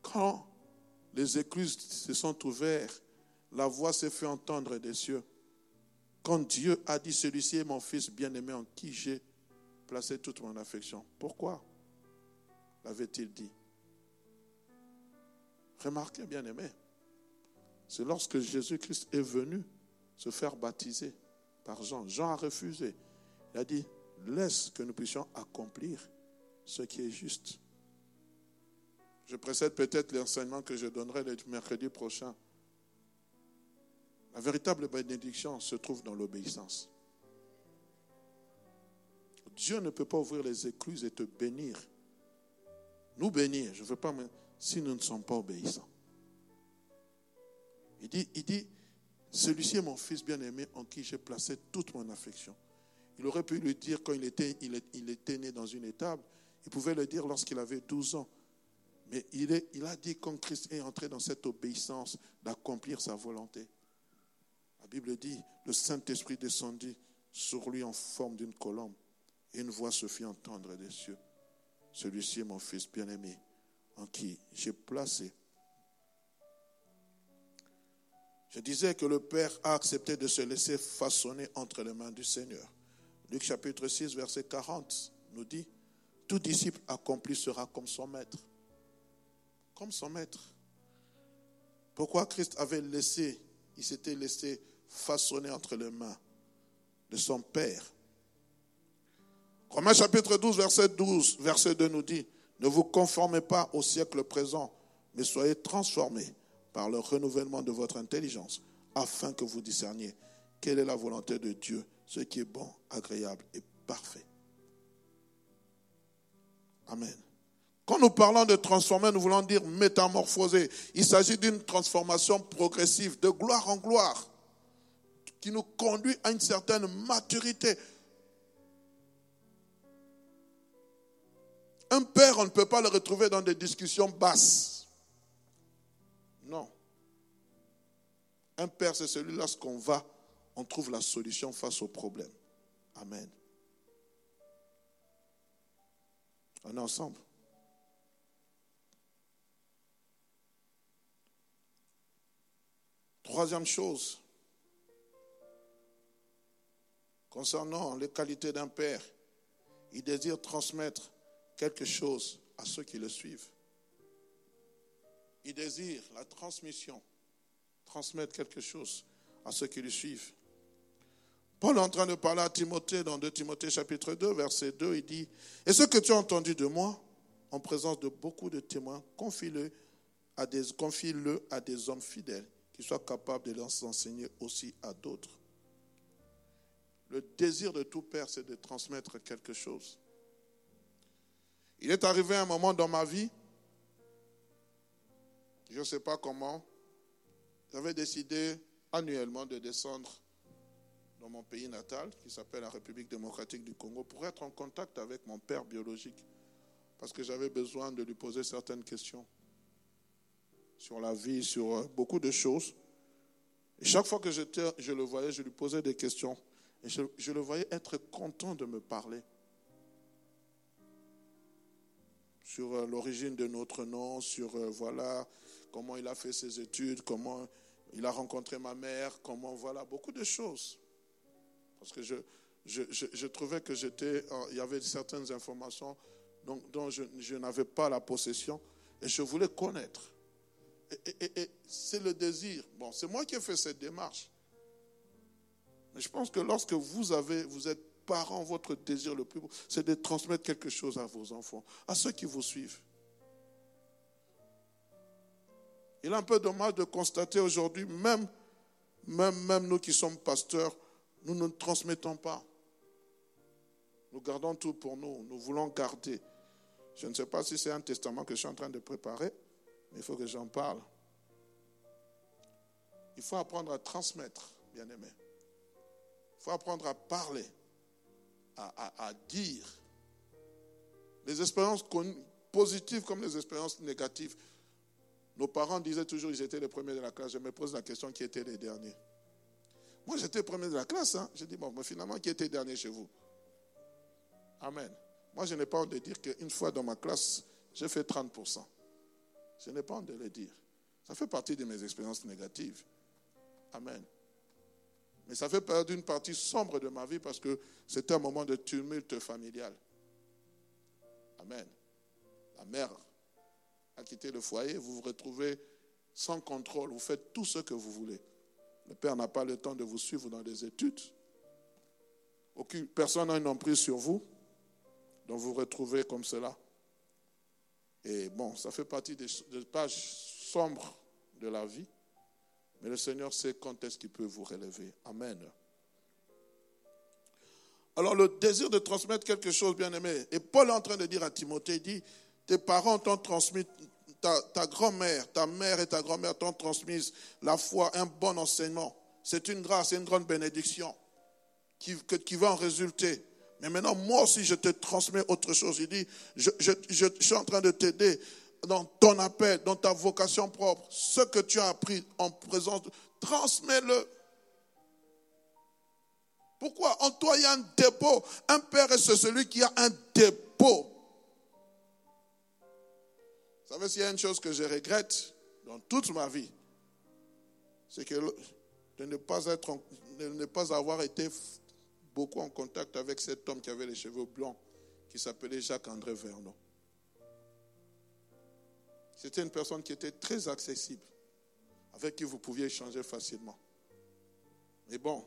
Quand les écluses se sont ouvertes, la voix s'est fait entendre des cieux. Quand Dieu a dit, celui-ci est mon fils bien-aimé en qui j'ai placé toute mon affection. Pourquoi l'avait-il dit? Remarquez, bien-aimé, c'est lorsque Jésus-Christ est venu se faire baptiser par Jean. Jean a refusé. Il a dit, laisse que nous puissions accomplir ce qui est juste. Je précède peut-être l'enseignement que je donnerai le mercredi prochain. La véritable bénédiction se trouve dans l'obéissance. Dieu ne peut pas ouvrir les écluses et te bénir. Nous bénir, je ne veux pas, mais si nous ne sommes pas obéissants. Il dit, il dit celui-ci est mon fils bien-aimé en qui j'ai placé toute mon affection. Il aurait pu lui dire quand il était, il, était né dans une étable. Il pouvait le dire lorsqu'il avait 12 ans. Mais il, est, il a dit quand Christ est entré dans cette obéissance d'accomplir sa volonté. La Bible dit, le Saint-Esprit descendit sur lui en forme d'une colombe et une voix se fit entendre des cieux. Celui-ci est mon fils bien-aimé en qui j'ai placé. Je disais que le Père a accepté de se laisser façonner entre les mains du Seigneur. Luc chapitre 6, verset 40 nous dit, tout disciple accompli sera comme son maître. Comme son maître. Pourquoi Christ avait laissé, il s'était laissé façonner entre les mains de son Père. Romains chapitre 12, verset 12, verset 2 nous dit, ne vous conformez pas au siècle présent, mais soyez transformés par le renouvellement de votre intelligence, afin que vous discerniez quelle est la volonté de Dieu, ce qui est bon, agréable et parfait. Amen. Quand nous parlons de transformer, nous voulons dire métamorphoser. Il s'agit d'une transformation progressive, de gloire en gloire, qui nous conduit à une certaine maturité. Un père, on ne peut pas le retrouver dans des discussions basses. Non. Un père, c'est celui lorsqu'on va, on trouve la solution face au problème. Amen. On est ensemble. Troisième chose, concernant les qualités d'un père, il désire transmettre quelque chose à ceux qui le suivent. Il désire la transmission, transmettre quelque chose à ceux qui le suivent. Paul est en train de parler à Timothée dans 2 Timothée chapitre 2, verset 2, il dit, Et ce que tu as entendu de moi, en présence de beaucoup de témoins, confie-le à des, confie à des hommes fidèles qui soient capables de l'enseigner aussi à d'autres. Le désir de tout père, c'est de transmettre quelque chose. Il est arrivé un moment dans ma vie, je ne sais pas comment, j'avais décidé annuellement de descendre dans mon pays natal, qui s'appelle la République démocratique du Congo, pour être en contact avec mon père biologique, parce que j'avais besoin de lui poser certaines questions sur la vie, sur euh, beaucoup de choses. Et chaque fois que je le voyais, je lui posais des questions. Et je, le voyais être content de me parler. sur euh, l'origine de notre nom, sur euh, voilà comment il a fait ses études, comment il a rencontré ma mère, comment voilà beaucoup de choses. Parce que je, je, je, trouvais que j'étais, il y avait certaines informations dont, je n'avais pas la possession et je voulais connaître. Et, et c'est le désir. Bon, c'est moi qui ai fait cette démarche. Je pense que lorsque vous avez, vous êtes parents, votre désir le plus beau, c'est de transmettre quelque chose à vos enfants, à ceux qui vous suivent. Il est un peu dommage de constater aujourd'hui, même, même, même nous qui sommes pasteurs, nous ne transmettons pas. Nous gardons tout pour nous. Nous voulons garder. Je ne sais pas si c'est un testament que je suis en train de préparer, mais il faut que j'en parle. Il faut apprendre à transmettre, bien aimé. Il faut apprendre à parler à, dire. Les expériences positives comme les expériences négatives. Nos parents disaient toujours qu'ils étaient les premiers de la classe. Je me pose la question qui étaient les derniers? Moi, j'étais premier de la classe. Hein. J'ai dit, bon, mais finalement, qui était dernier chez vous? Amen. Moi, je n'ai pas honte de dire qu'une fois dans ma classe, j'ai fait 30%. Je n'ai pas honte de le dire. Ça fait partie de mes expériences négatives. Amen. Mais ça fait perdre une partie sombre de ma vie parce que c'était un moment de tumulte familial. Amen. La mère a quitté le foyer, vous vous retrouvez sans contrôle, vous faites tout ce que vous voulez. Le père n'a pas le temps de vous suivre dans les études. Aucune personne n'a une emprise sur vous, donc vous vous retrouvez comme cela. Et bon, ça fait partie des, des pages sombres de la vie. Mais le Seigneur sait quand est-ce qu'il peut vous relever. Amen. Alors le désir de transmettre quelque chose, bien aimé. Et Paul est en train de dire à Timothée, il dit, tes parents t'ont transmis, ta, grand-mère, ta mère et ta grand-mère t'ont transmis la foi, un bon enseignement. c'est une grâce, c'est une grande bénédiction qui, va en résulter. Mais maintenant, moi aussi, je te transmets autre chose. Il dit, je suis en train de t'aider dans ton appel, dans ta vocation propre. Ce que tu as appris en présence, transmets-le. Pourquoi? En toi, il y a un dépôt. Un père, c'est celui qui a un dépôt. Vous savez, s'il y a une chose que je regrette dans toute ma vie, c'est que de ne pas, être, de ne pas avoir été beaucoup en contact avec cet homme qui avait les cheveux blancs, qui s'appelait Jacques-André Vernon. C'était une personne qui était très accessible, avec qui vous pouviez échanger facilement. Mais bon,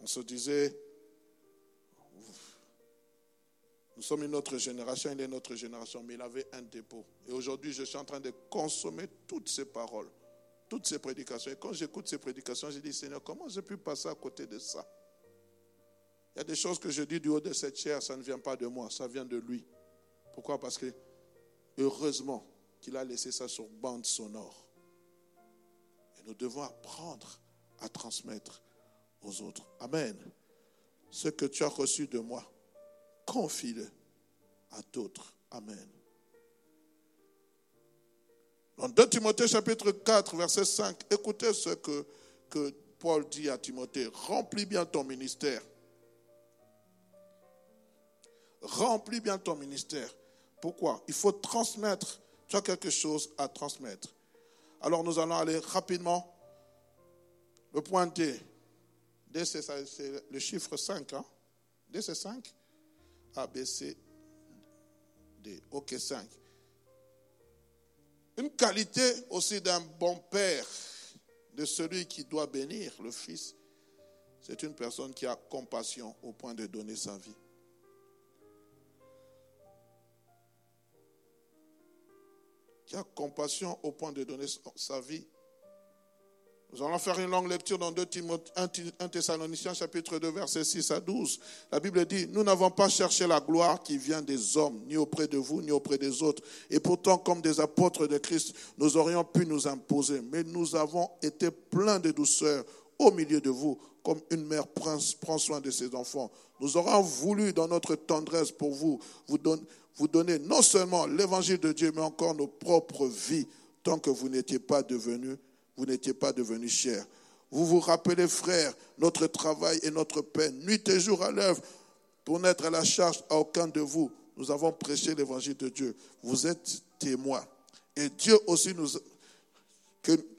on se disait, nous sommes une autre génération, il est notre génération, mais il avait un dépôt. Et aujourd'hui, je suis en train de consommer toutes ces paroles toutes ces prédications. Et quand j'écoute ces prédications, je dis, Seigneur, comment j'ai pu passer à côté de ça? Il y a des choses que je dis du haut de cette chair, ça ne vient pas de moi, ça vient de lui. Pourquoi? Parce que heureusement qu'il a laissé ça sur bande sonore. Et nous devons apprendre à transmettre aux autres. Amen. Ce que tu as reçu de moi, confie-le à d'autres. Amen. Dans 2 Timothée chapitre 4, verset 5, écoutez ce que, que Paul dit à Timothée. Remplis bien ton ministère. Remplis bien ton ministère. Pourquoi? Il faut transmettre. Tu as quelque chose à transmettre. Alors nous allons aller rapidement. Le point D. D, c'est le chiffre 5. Hein? D, c'est 5 A, B, C, D. OK, 5. Une qualité aussi d'un bon père, de celui qui doit bénir le Fils, c'est une personne qui a compassion au point de donner sa vie. Qui a compassion au point de donner sa vie nous allons faire une longue lecture dans 2 1 Thessaloniciens chapitre 2 versets 6 à 12. La Bible dit, nous n'avons pas cherché la gloire qui vient des hommes, ni auprès de vous, ni auprès des autres. Et pourtant, comme des apôtres de Christ, nous aurions pu nous imposer. Mais nous avons été pleins de douceur au milieu de vous, comme une mère prend soin de ses enfants. Nous aurons voulu, dans notre tendresse pour vous, vous donner, non seulement l'évangile de Dieu, mais encore nos propres vies, tant que vous n'étiez pas devenus vous n'étiez pas devenus chers. Vous vous rappelez, frères, notre travail et notre peine, nuit et jour à l'œuvre, pour n'être à la charge à aucun de vous. Nous avons prêché l'évangile de Dieu. Vous êtes témoins. Et Dieu aussi nous,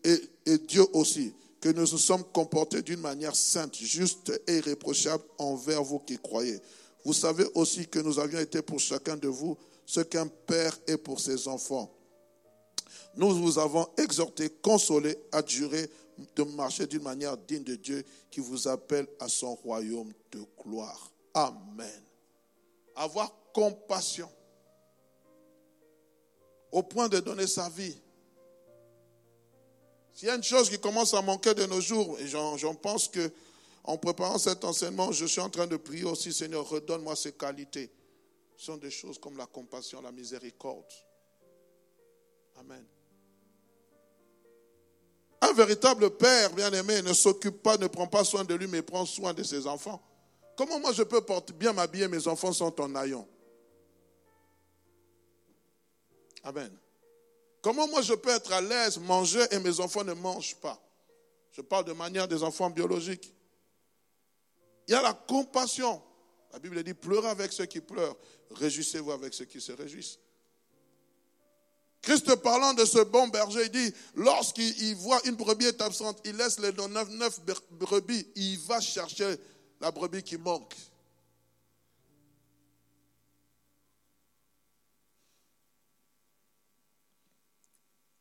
et, Dieu aussi, que nous nous sommes comportés d'une manière sainte, juste et irréprochable envers vous qui croyez. Vous savez aussi que nous avions été pour chacun de vous ce qu'un père est pour ses enfants nous vous avons exhorté, consolé, adjuré de marcher d'une manière digne de Dieu qui vous appelle à son royaume de gloire. Amen. Avoir compassion au point de donner sa vie. S'il y a une chose qui commence à manquer de nos jours, et j'en pense que en préparant cet enseignement, je suis en train de prier aussi, Seigneur, redonne-moi ces qualités. Ce sont des choses comme la compassion, la miséricorde. Amen. Un véritable père, bien-aimé, ne s'occupe pas, ne prend pas soin de lui, mais prend soin de ses enfants. Comment moi je peux porter, bien m'habiller, mes enfants sont en haillons? Amen. Comment moi je peux être à l'aise, manger et mes enfants ne mangent pas? Je parle de manière des enfants biologiques. Il y a la compassion. La Bible dit pleurez avec ceux qui pleurent, réjouissez-vous avec ceux qui se réjouissent. Christ parlant de ce bon berger, il dit, lorsqu'il voit une brebis est absente, il laisse les neuf, brebis, il va chercher la brebis qui manque.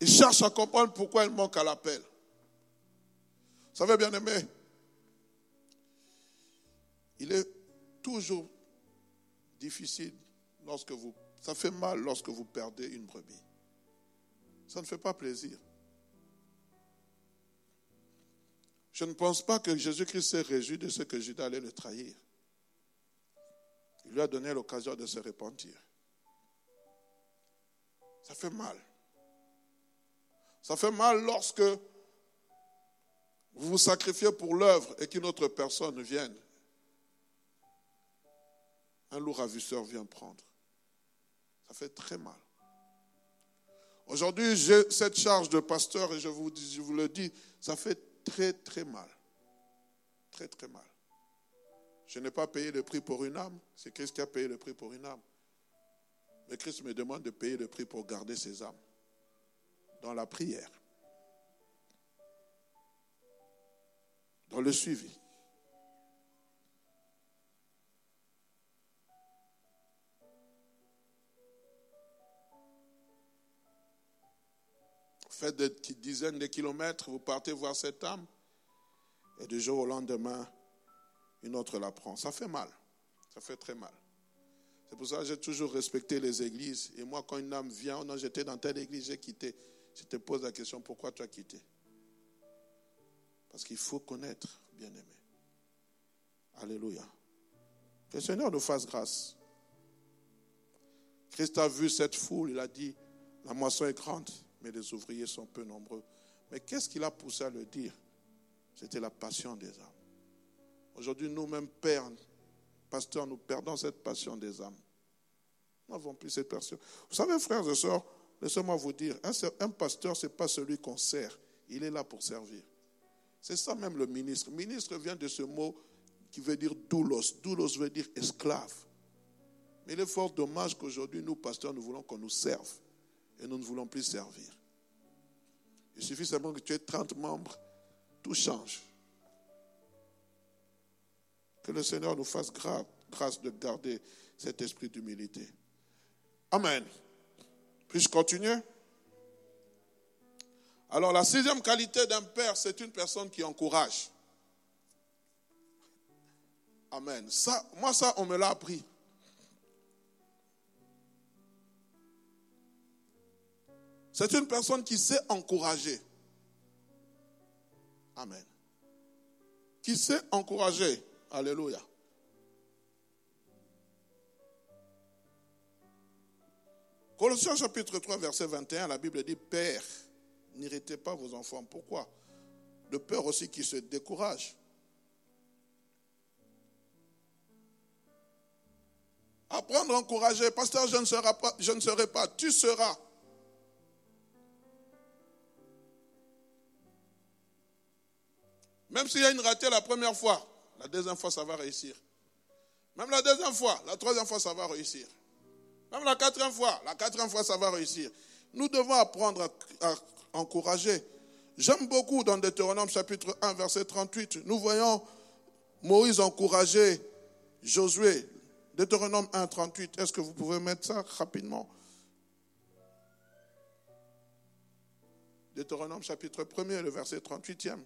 Il cherche à comprendre pourquoi elle manque à l'appel. Vous savez, bien aimé, il est toujours difficile lorsque vous... Ça fait mal lorsque vous perdez une brebis. Ça ne fait pas plaisir. Je ne pense pas que Jésus-Christ s'est réjoui de ce que Judas allait le trahir. Il lui a donné l'occasion de se repentir. Ça fait mal. Ça fait mal lorsque vous vous sacrifiez pour l'œuvre et qu'une autre personne vienne, un lourd ravisseur vient prendre. Ça fait très mal. Aujourd'hui, j'ai cette charge de pasteur et je vous, je vous le dis, ça fait très très mal. Très très mal. Je n'ai pas payé le prix pour une âme, c'est Christ qui a payé le prix pour une âme. Mais Christ me demande de payer le prix pour garder ses âmes dans la prière, dans le suivi. faites des dizaines de kilomètres, vous partez voir cette âme, et du jour au lendemain, une autre la prend. Ça fait mal, ça fait très mal. C'est pour ça que j'ai toujours respecté les églises. Et moi, quand une âme vient, non, j'étais dans telle église, j'ai quitté. Je te pose la question, pourquoi tu as quitté? Parce qu'il faut connaître, bien-aimé. Alléluia. Que le Seigneur nous fasse grâce. Christ a vu cette foule, il a dit, la moisson est grande, mais les ouvriers sont peu nombreux. Mais qu'est-ce qui l'a poussé à le dire? C'était la passion des âmes. Aujourd'hui, nous-mêmes, pères, pasteurs, nous perdons cette passion des âmes. Nous n'avons plus cette passion. Vous savez, frères et sœurs, laissez-moi vous dire, un, pasteur, ce n'est pas celui qu'on sert. Il est là pour servir. C'est ça même le ministre. Ministre vient de ce mot qui veut dire doulos. Doulos veut dire esclave. Mais il est fort dommage qu'aujourd'hui, nous, pasteurs, nous voulons qu'on nous serve et nous ne voulons plus servir. Il suffit seulement que tu aies 30 membres, tout change. Que le Seigneur nous fasse grâce de garder cet esprit d'humilité. Amen. Puis-je continuer Alors la sixième qualité d'un père, c'est une personne qui encourage. Amen. Ça, moi, ça, on me l'a appris. C'est une personne qui sait encourager. Amen. Qui sait encourager. Alléluia. Colossiens chapitre 3, verset 21, la Bible dit, Père, n'irritez pas vos enfants. Pourquoi? De peur aussi qu'ils se découragent. Apprendre à encourager. Pasteur, je ne serai pas, je ne serai pas, tu seras. Même s'il y a une ratée la première fois, la deuxième fois, ça va réussir. Même la deuxième fois, la troisième fois, ça va réussir. Même la quatrième fois, la quatrième fois, ça va réussir. Nous devons apprendre à, encourager. J'aime beaucoup dans Deutéronome chapitre 1, verset 38, nous voyons Moïse encourager Josué. Deutéronome 1, 38. Est-ce que vous pouvez mettre ça rapidement? Deutéronome chapitre 1, le verset 38e.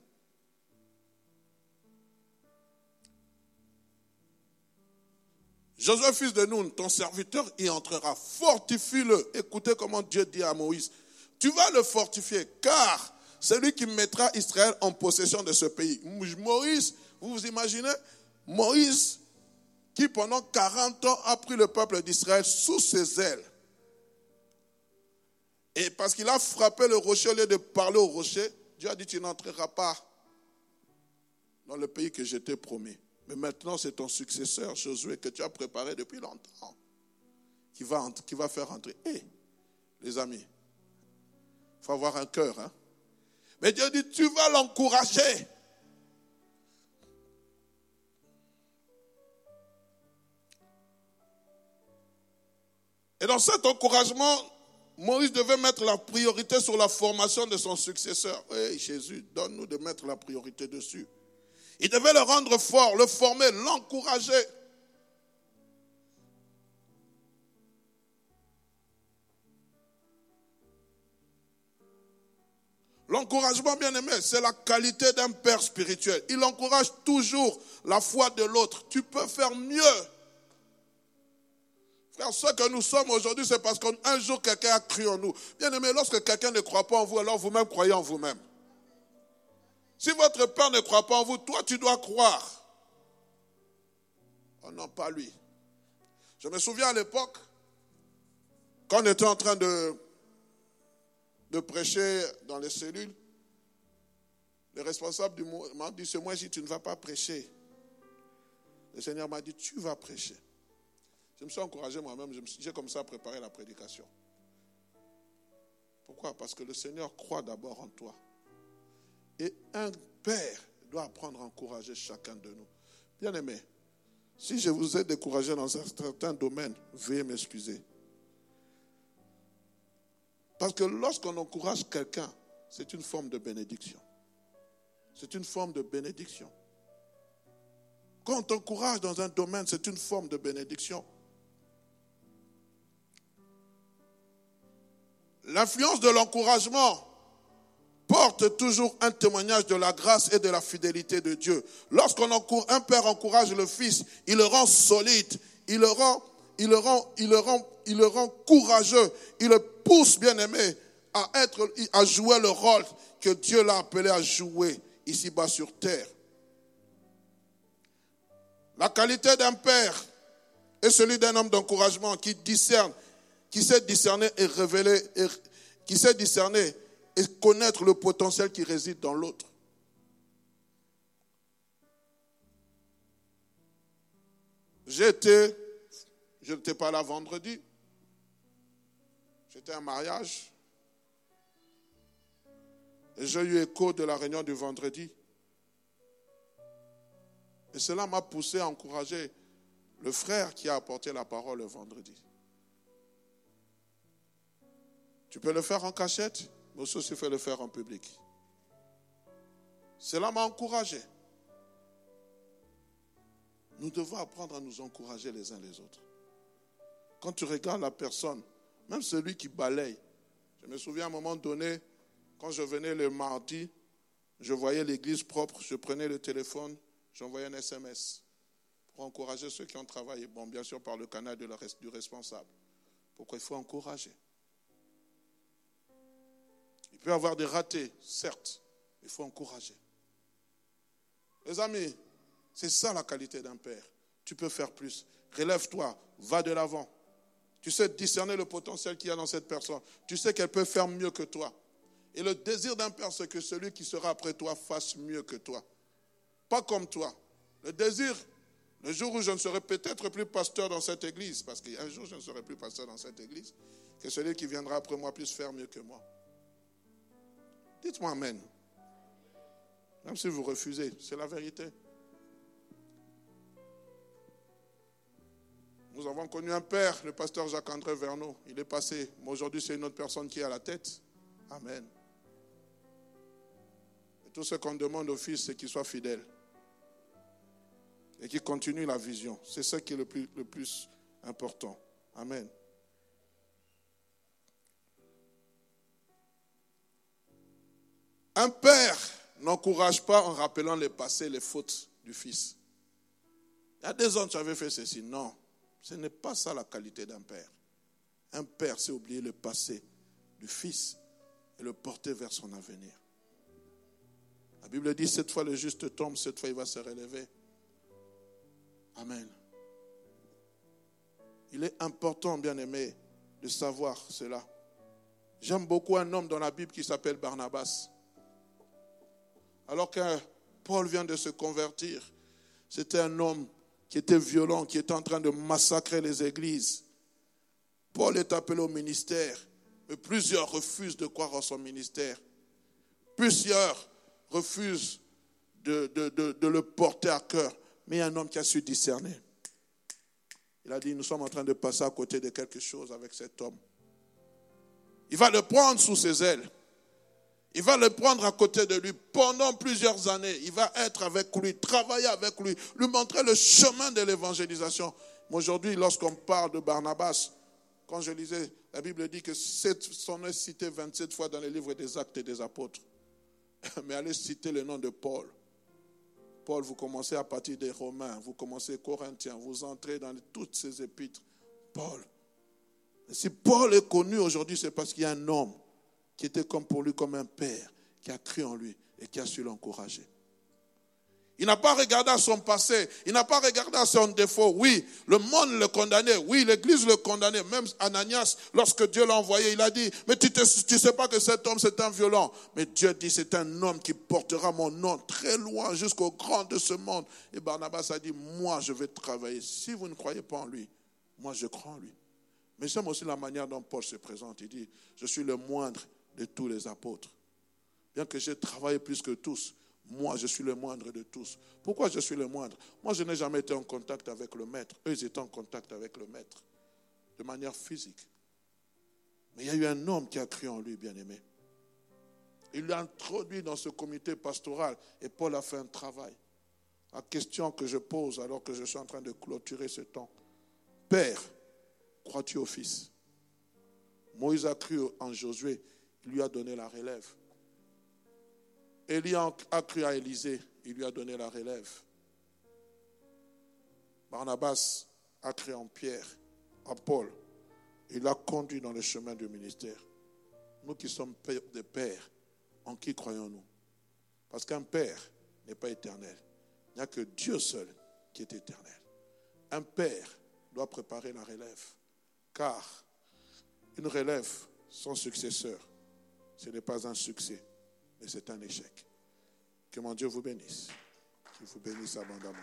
Josué, fils de Nun, ton serviteur y entrera. Fortifie-le. Écoutez comment Dieu dit à Moïse. Tu vas le fortifier, car c'est lui qui mettra Israël en possession de ce pays. Moïse, vous vous imaginez? Moïse, qui pendant 40 ans a pris le peuple d'Israël sous ses ailes. Et parce qu'il a frappé le rocher au lieu de parler au rocher, Dieu a dit, tu n'entreras pas dans le pays que je t'ai promis. Mais maintenant, c'est ton successeur, Josué, que tu as préparé depuis longtemps, qui va, qui va faire entrer. Hé, les amis, il faut avoir un cœur. Hein? Mais Dieu dit, tu vas l'encourager. Et dans cet encouragement, Moïse devait mettre la priorité sur la formation de son successeur. Oui, Jésus, donne-nous de mettre la priorité dessus. Il devait le rendre fort, le former, l'encourager. L'encouragement, bien aimé, c'est la qualité d'un père spirituel. Il encourage toujours la foi de l'autre. Tu peux faire mieux. Frère, ce que nous sommes aujourd'hui, c'est parce qu'un jour quelqu'un a cru en nous. Bien aimé, lorsque quelqu'un ne croit pas en vous, alors vous-même croyez en vous-même. Si votre père ne croit pas en vous, toi tu dois croire. Oh non, pas lui. Je me souviens à l'époque, quand on était en train de, de prêcher dans les cellules, le responsable du m'a dit ce mois-ci, tu ne vas pas prêcher. Le Seigneur m'a dit, tu vas prêcher. Je me suis encouragé moi-même, j'ai comme ça préparé la prédication. Pourquoi? Parce que le Seigneur croit d'abord en toi. Et un père doit apprendre à encourager chacun de nous. Bien aimé, si je vous ai découragé dans un certain domaine, veuillez m'excuser. Parce que lorsqu'on encourage quelqu'un, c'est une forme de bénédiction. C'est une forme de bénédiction. Quand on t'encourage dans un domaine, c'est une forme de bénédiction. L'influence de l'encouragement porte toujours un témoignage de la grâce et de la fidélité de Dieu. Lorsqu'un un père encourage le fils, il le rend solide, il le rend, courageux, il le pousse, bien aimé, à être, à jouer le rôle que Dieu l'a appelé à jouer ici-bas sur terre. La qualité d'un père est celui d'un homme d'encouragement qui discerne, qui sait discerner et révéler, qui sait discerner et connaître le potentiel qui réside dans l'autre. J'étais, je n'étais pas là vendredi, j'étais à un mariage, et j'ai eu écho de la réunion du vendredi. Et cela m'a poussé à encourager le frère qui a apporté la parole le vendredi. Tu peux le faire en cachette, mais aussi peux le faire en public. Cela m'a encouragé. Nous devons apprendre à nous encourager les uns les autres. Quand tu regardes la personne, même celui qui balaye, je me souviens à un moment donné, quand je venais le mardi, je voyais l'église propre, je prenais le téléphone, j'envoyais un SMS pour encourager ceux qui ont travaillé. Bon, bien sûr, par le canal du responsable. Pourquoi il faut encourager? Peut y avoir des ratés, certes, il faut encourager. Les amis, c'est ça la qualité d'un père. Tu peux faire plus. Relève-toi, va de l'avant. Tu sais discerner le potentiel qu'il y a dans cette personne. Tu sais qu'elle peut faire mieux que toi. Et le désir d'un père, c'est que celui qui sera après toi fasse mieux que toi. Pas comme toi. Le désir, le jour où je ne serai peut-être plus pasteur dans cette église, parce qu'un jour je ne serai plus pasteur dans cette église, que celui qui viendra après moi puisse faire mieux que moi. Dites-moi Amen. Même si vous refusez, c'est la vérité. Nous avons connu un père, le pasteur Jacques-André Verneau. Il est passé, mais aujourd'hui c'est une autre personne qui est à la tête. Amen. Tout ce qu'on demande au Fils, c'est qu'il soit fidèle et qu'il continue la vision. C'est ça qui est le plus, le plus important. Amen. Un père n'encourage pas en rappelant les passés, les fautes du fils. Il y a des ans, tu avais fait ceci. Non, ce n'est pas ça la qualité d'un père. Un père, c'est oublier le passé du fils et le porter vers son avenir. La Bible dit, cette fois le juste tombe, cette fois il va se relever. Amen. Il est important, bien aimé, de savoir cela. J'aime beaucoup un homme dans la Bible qui s'appelle Barnabas. Alors que Paul vient de se convertir, c'était un homme qui était violent, qui était en train de massacrer les églises. Paul est appelé au ministère, mais plusieurs refusent de croire en son ministère. Plusieurs refuse de, de, le porter à cœur. Mais il y a un homme qui a su discerner. Il a dit, nous sommes en train de passer à côté de quelque chose avec cet homme. Il va le prendre sous ses ailes. Il va le prendre à côté de lui pendant plusieurs années. Il va être avec lui, travailler avec lui, lui montrer le chemin de l'évangélisation. Mais aujourd'hui, lorsqu'on parle de Barnabas, quand je lisais, la Bible dit que son nom est cité 27 fois dans les livres des actes et des apôtres. Mais allez citer le nom de Paul. Paul, vous commencez à partir des Romains, vous commencez Corinthiens, vous entrez dans toutes ces épîtres. Paul. si Paul est connu aujourd'hui, c'est parce qu'il y a un homme qui était comme pour lui comme un père, qui a cru en lui et qui a su l'encourager. Il n'a pas regardé à son passé, il n'a pas regardé à son défaut. Oui, le monde le condamnait, oui, l'Église le condamnait. Même Ananias, lorsque Dieu l'a envoyé, il a dit, mais tu ne sais pas que cet homme c'est un violent. Mais Dieu dit, c'est un homme qui portera mon nom très loin jusqu'au grand de ce monde. Et Barnabas a dit, moi je vais travailler. Si vous ne croyez pas en lui, moi je crois en lui. Mais j'aime aussi la manière dont Paul se présente. Il dit, je suis le moindre de tous les apôtres. Bien que j'ai travaillé plus que tous, moi, je suis le moindre de tous. Pourquoi je suis le moindre? Moi, je n'ai jamais été en contact avec le maître. Eux, ils étaient en contact avec le maître, de manière physique. Mais il y a eu un homme qui a cru en lui, bien-aimé. Il l'a introduit dans ce comité pastoral et Paul a fait un travail. La question que je pose alors que je suis en train de clôturer ce temps. Père, crois-tu au Fils? Moïse a cru en Josué, lui a donné la relève. Élie a cru à Élisée, il lui a donné la relève. Barnabas a cru en Pierre, à Paul, il l'a conduit dans le chemin du ministère. Nous qui sommes des pères, en qui croyons-nous? Parce qu'un père n'est pas éternel. Il n'y a que Dieu seul qui est éternel. Un père doit préparer la relève, car une relève sans successeur, ce n'est pas un succès, mais c'est un échec. Que mon Dieu vous bénisse, qu'il vous bénisse abondamment.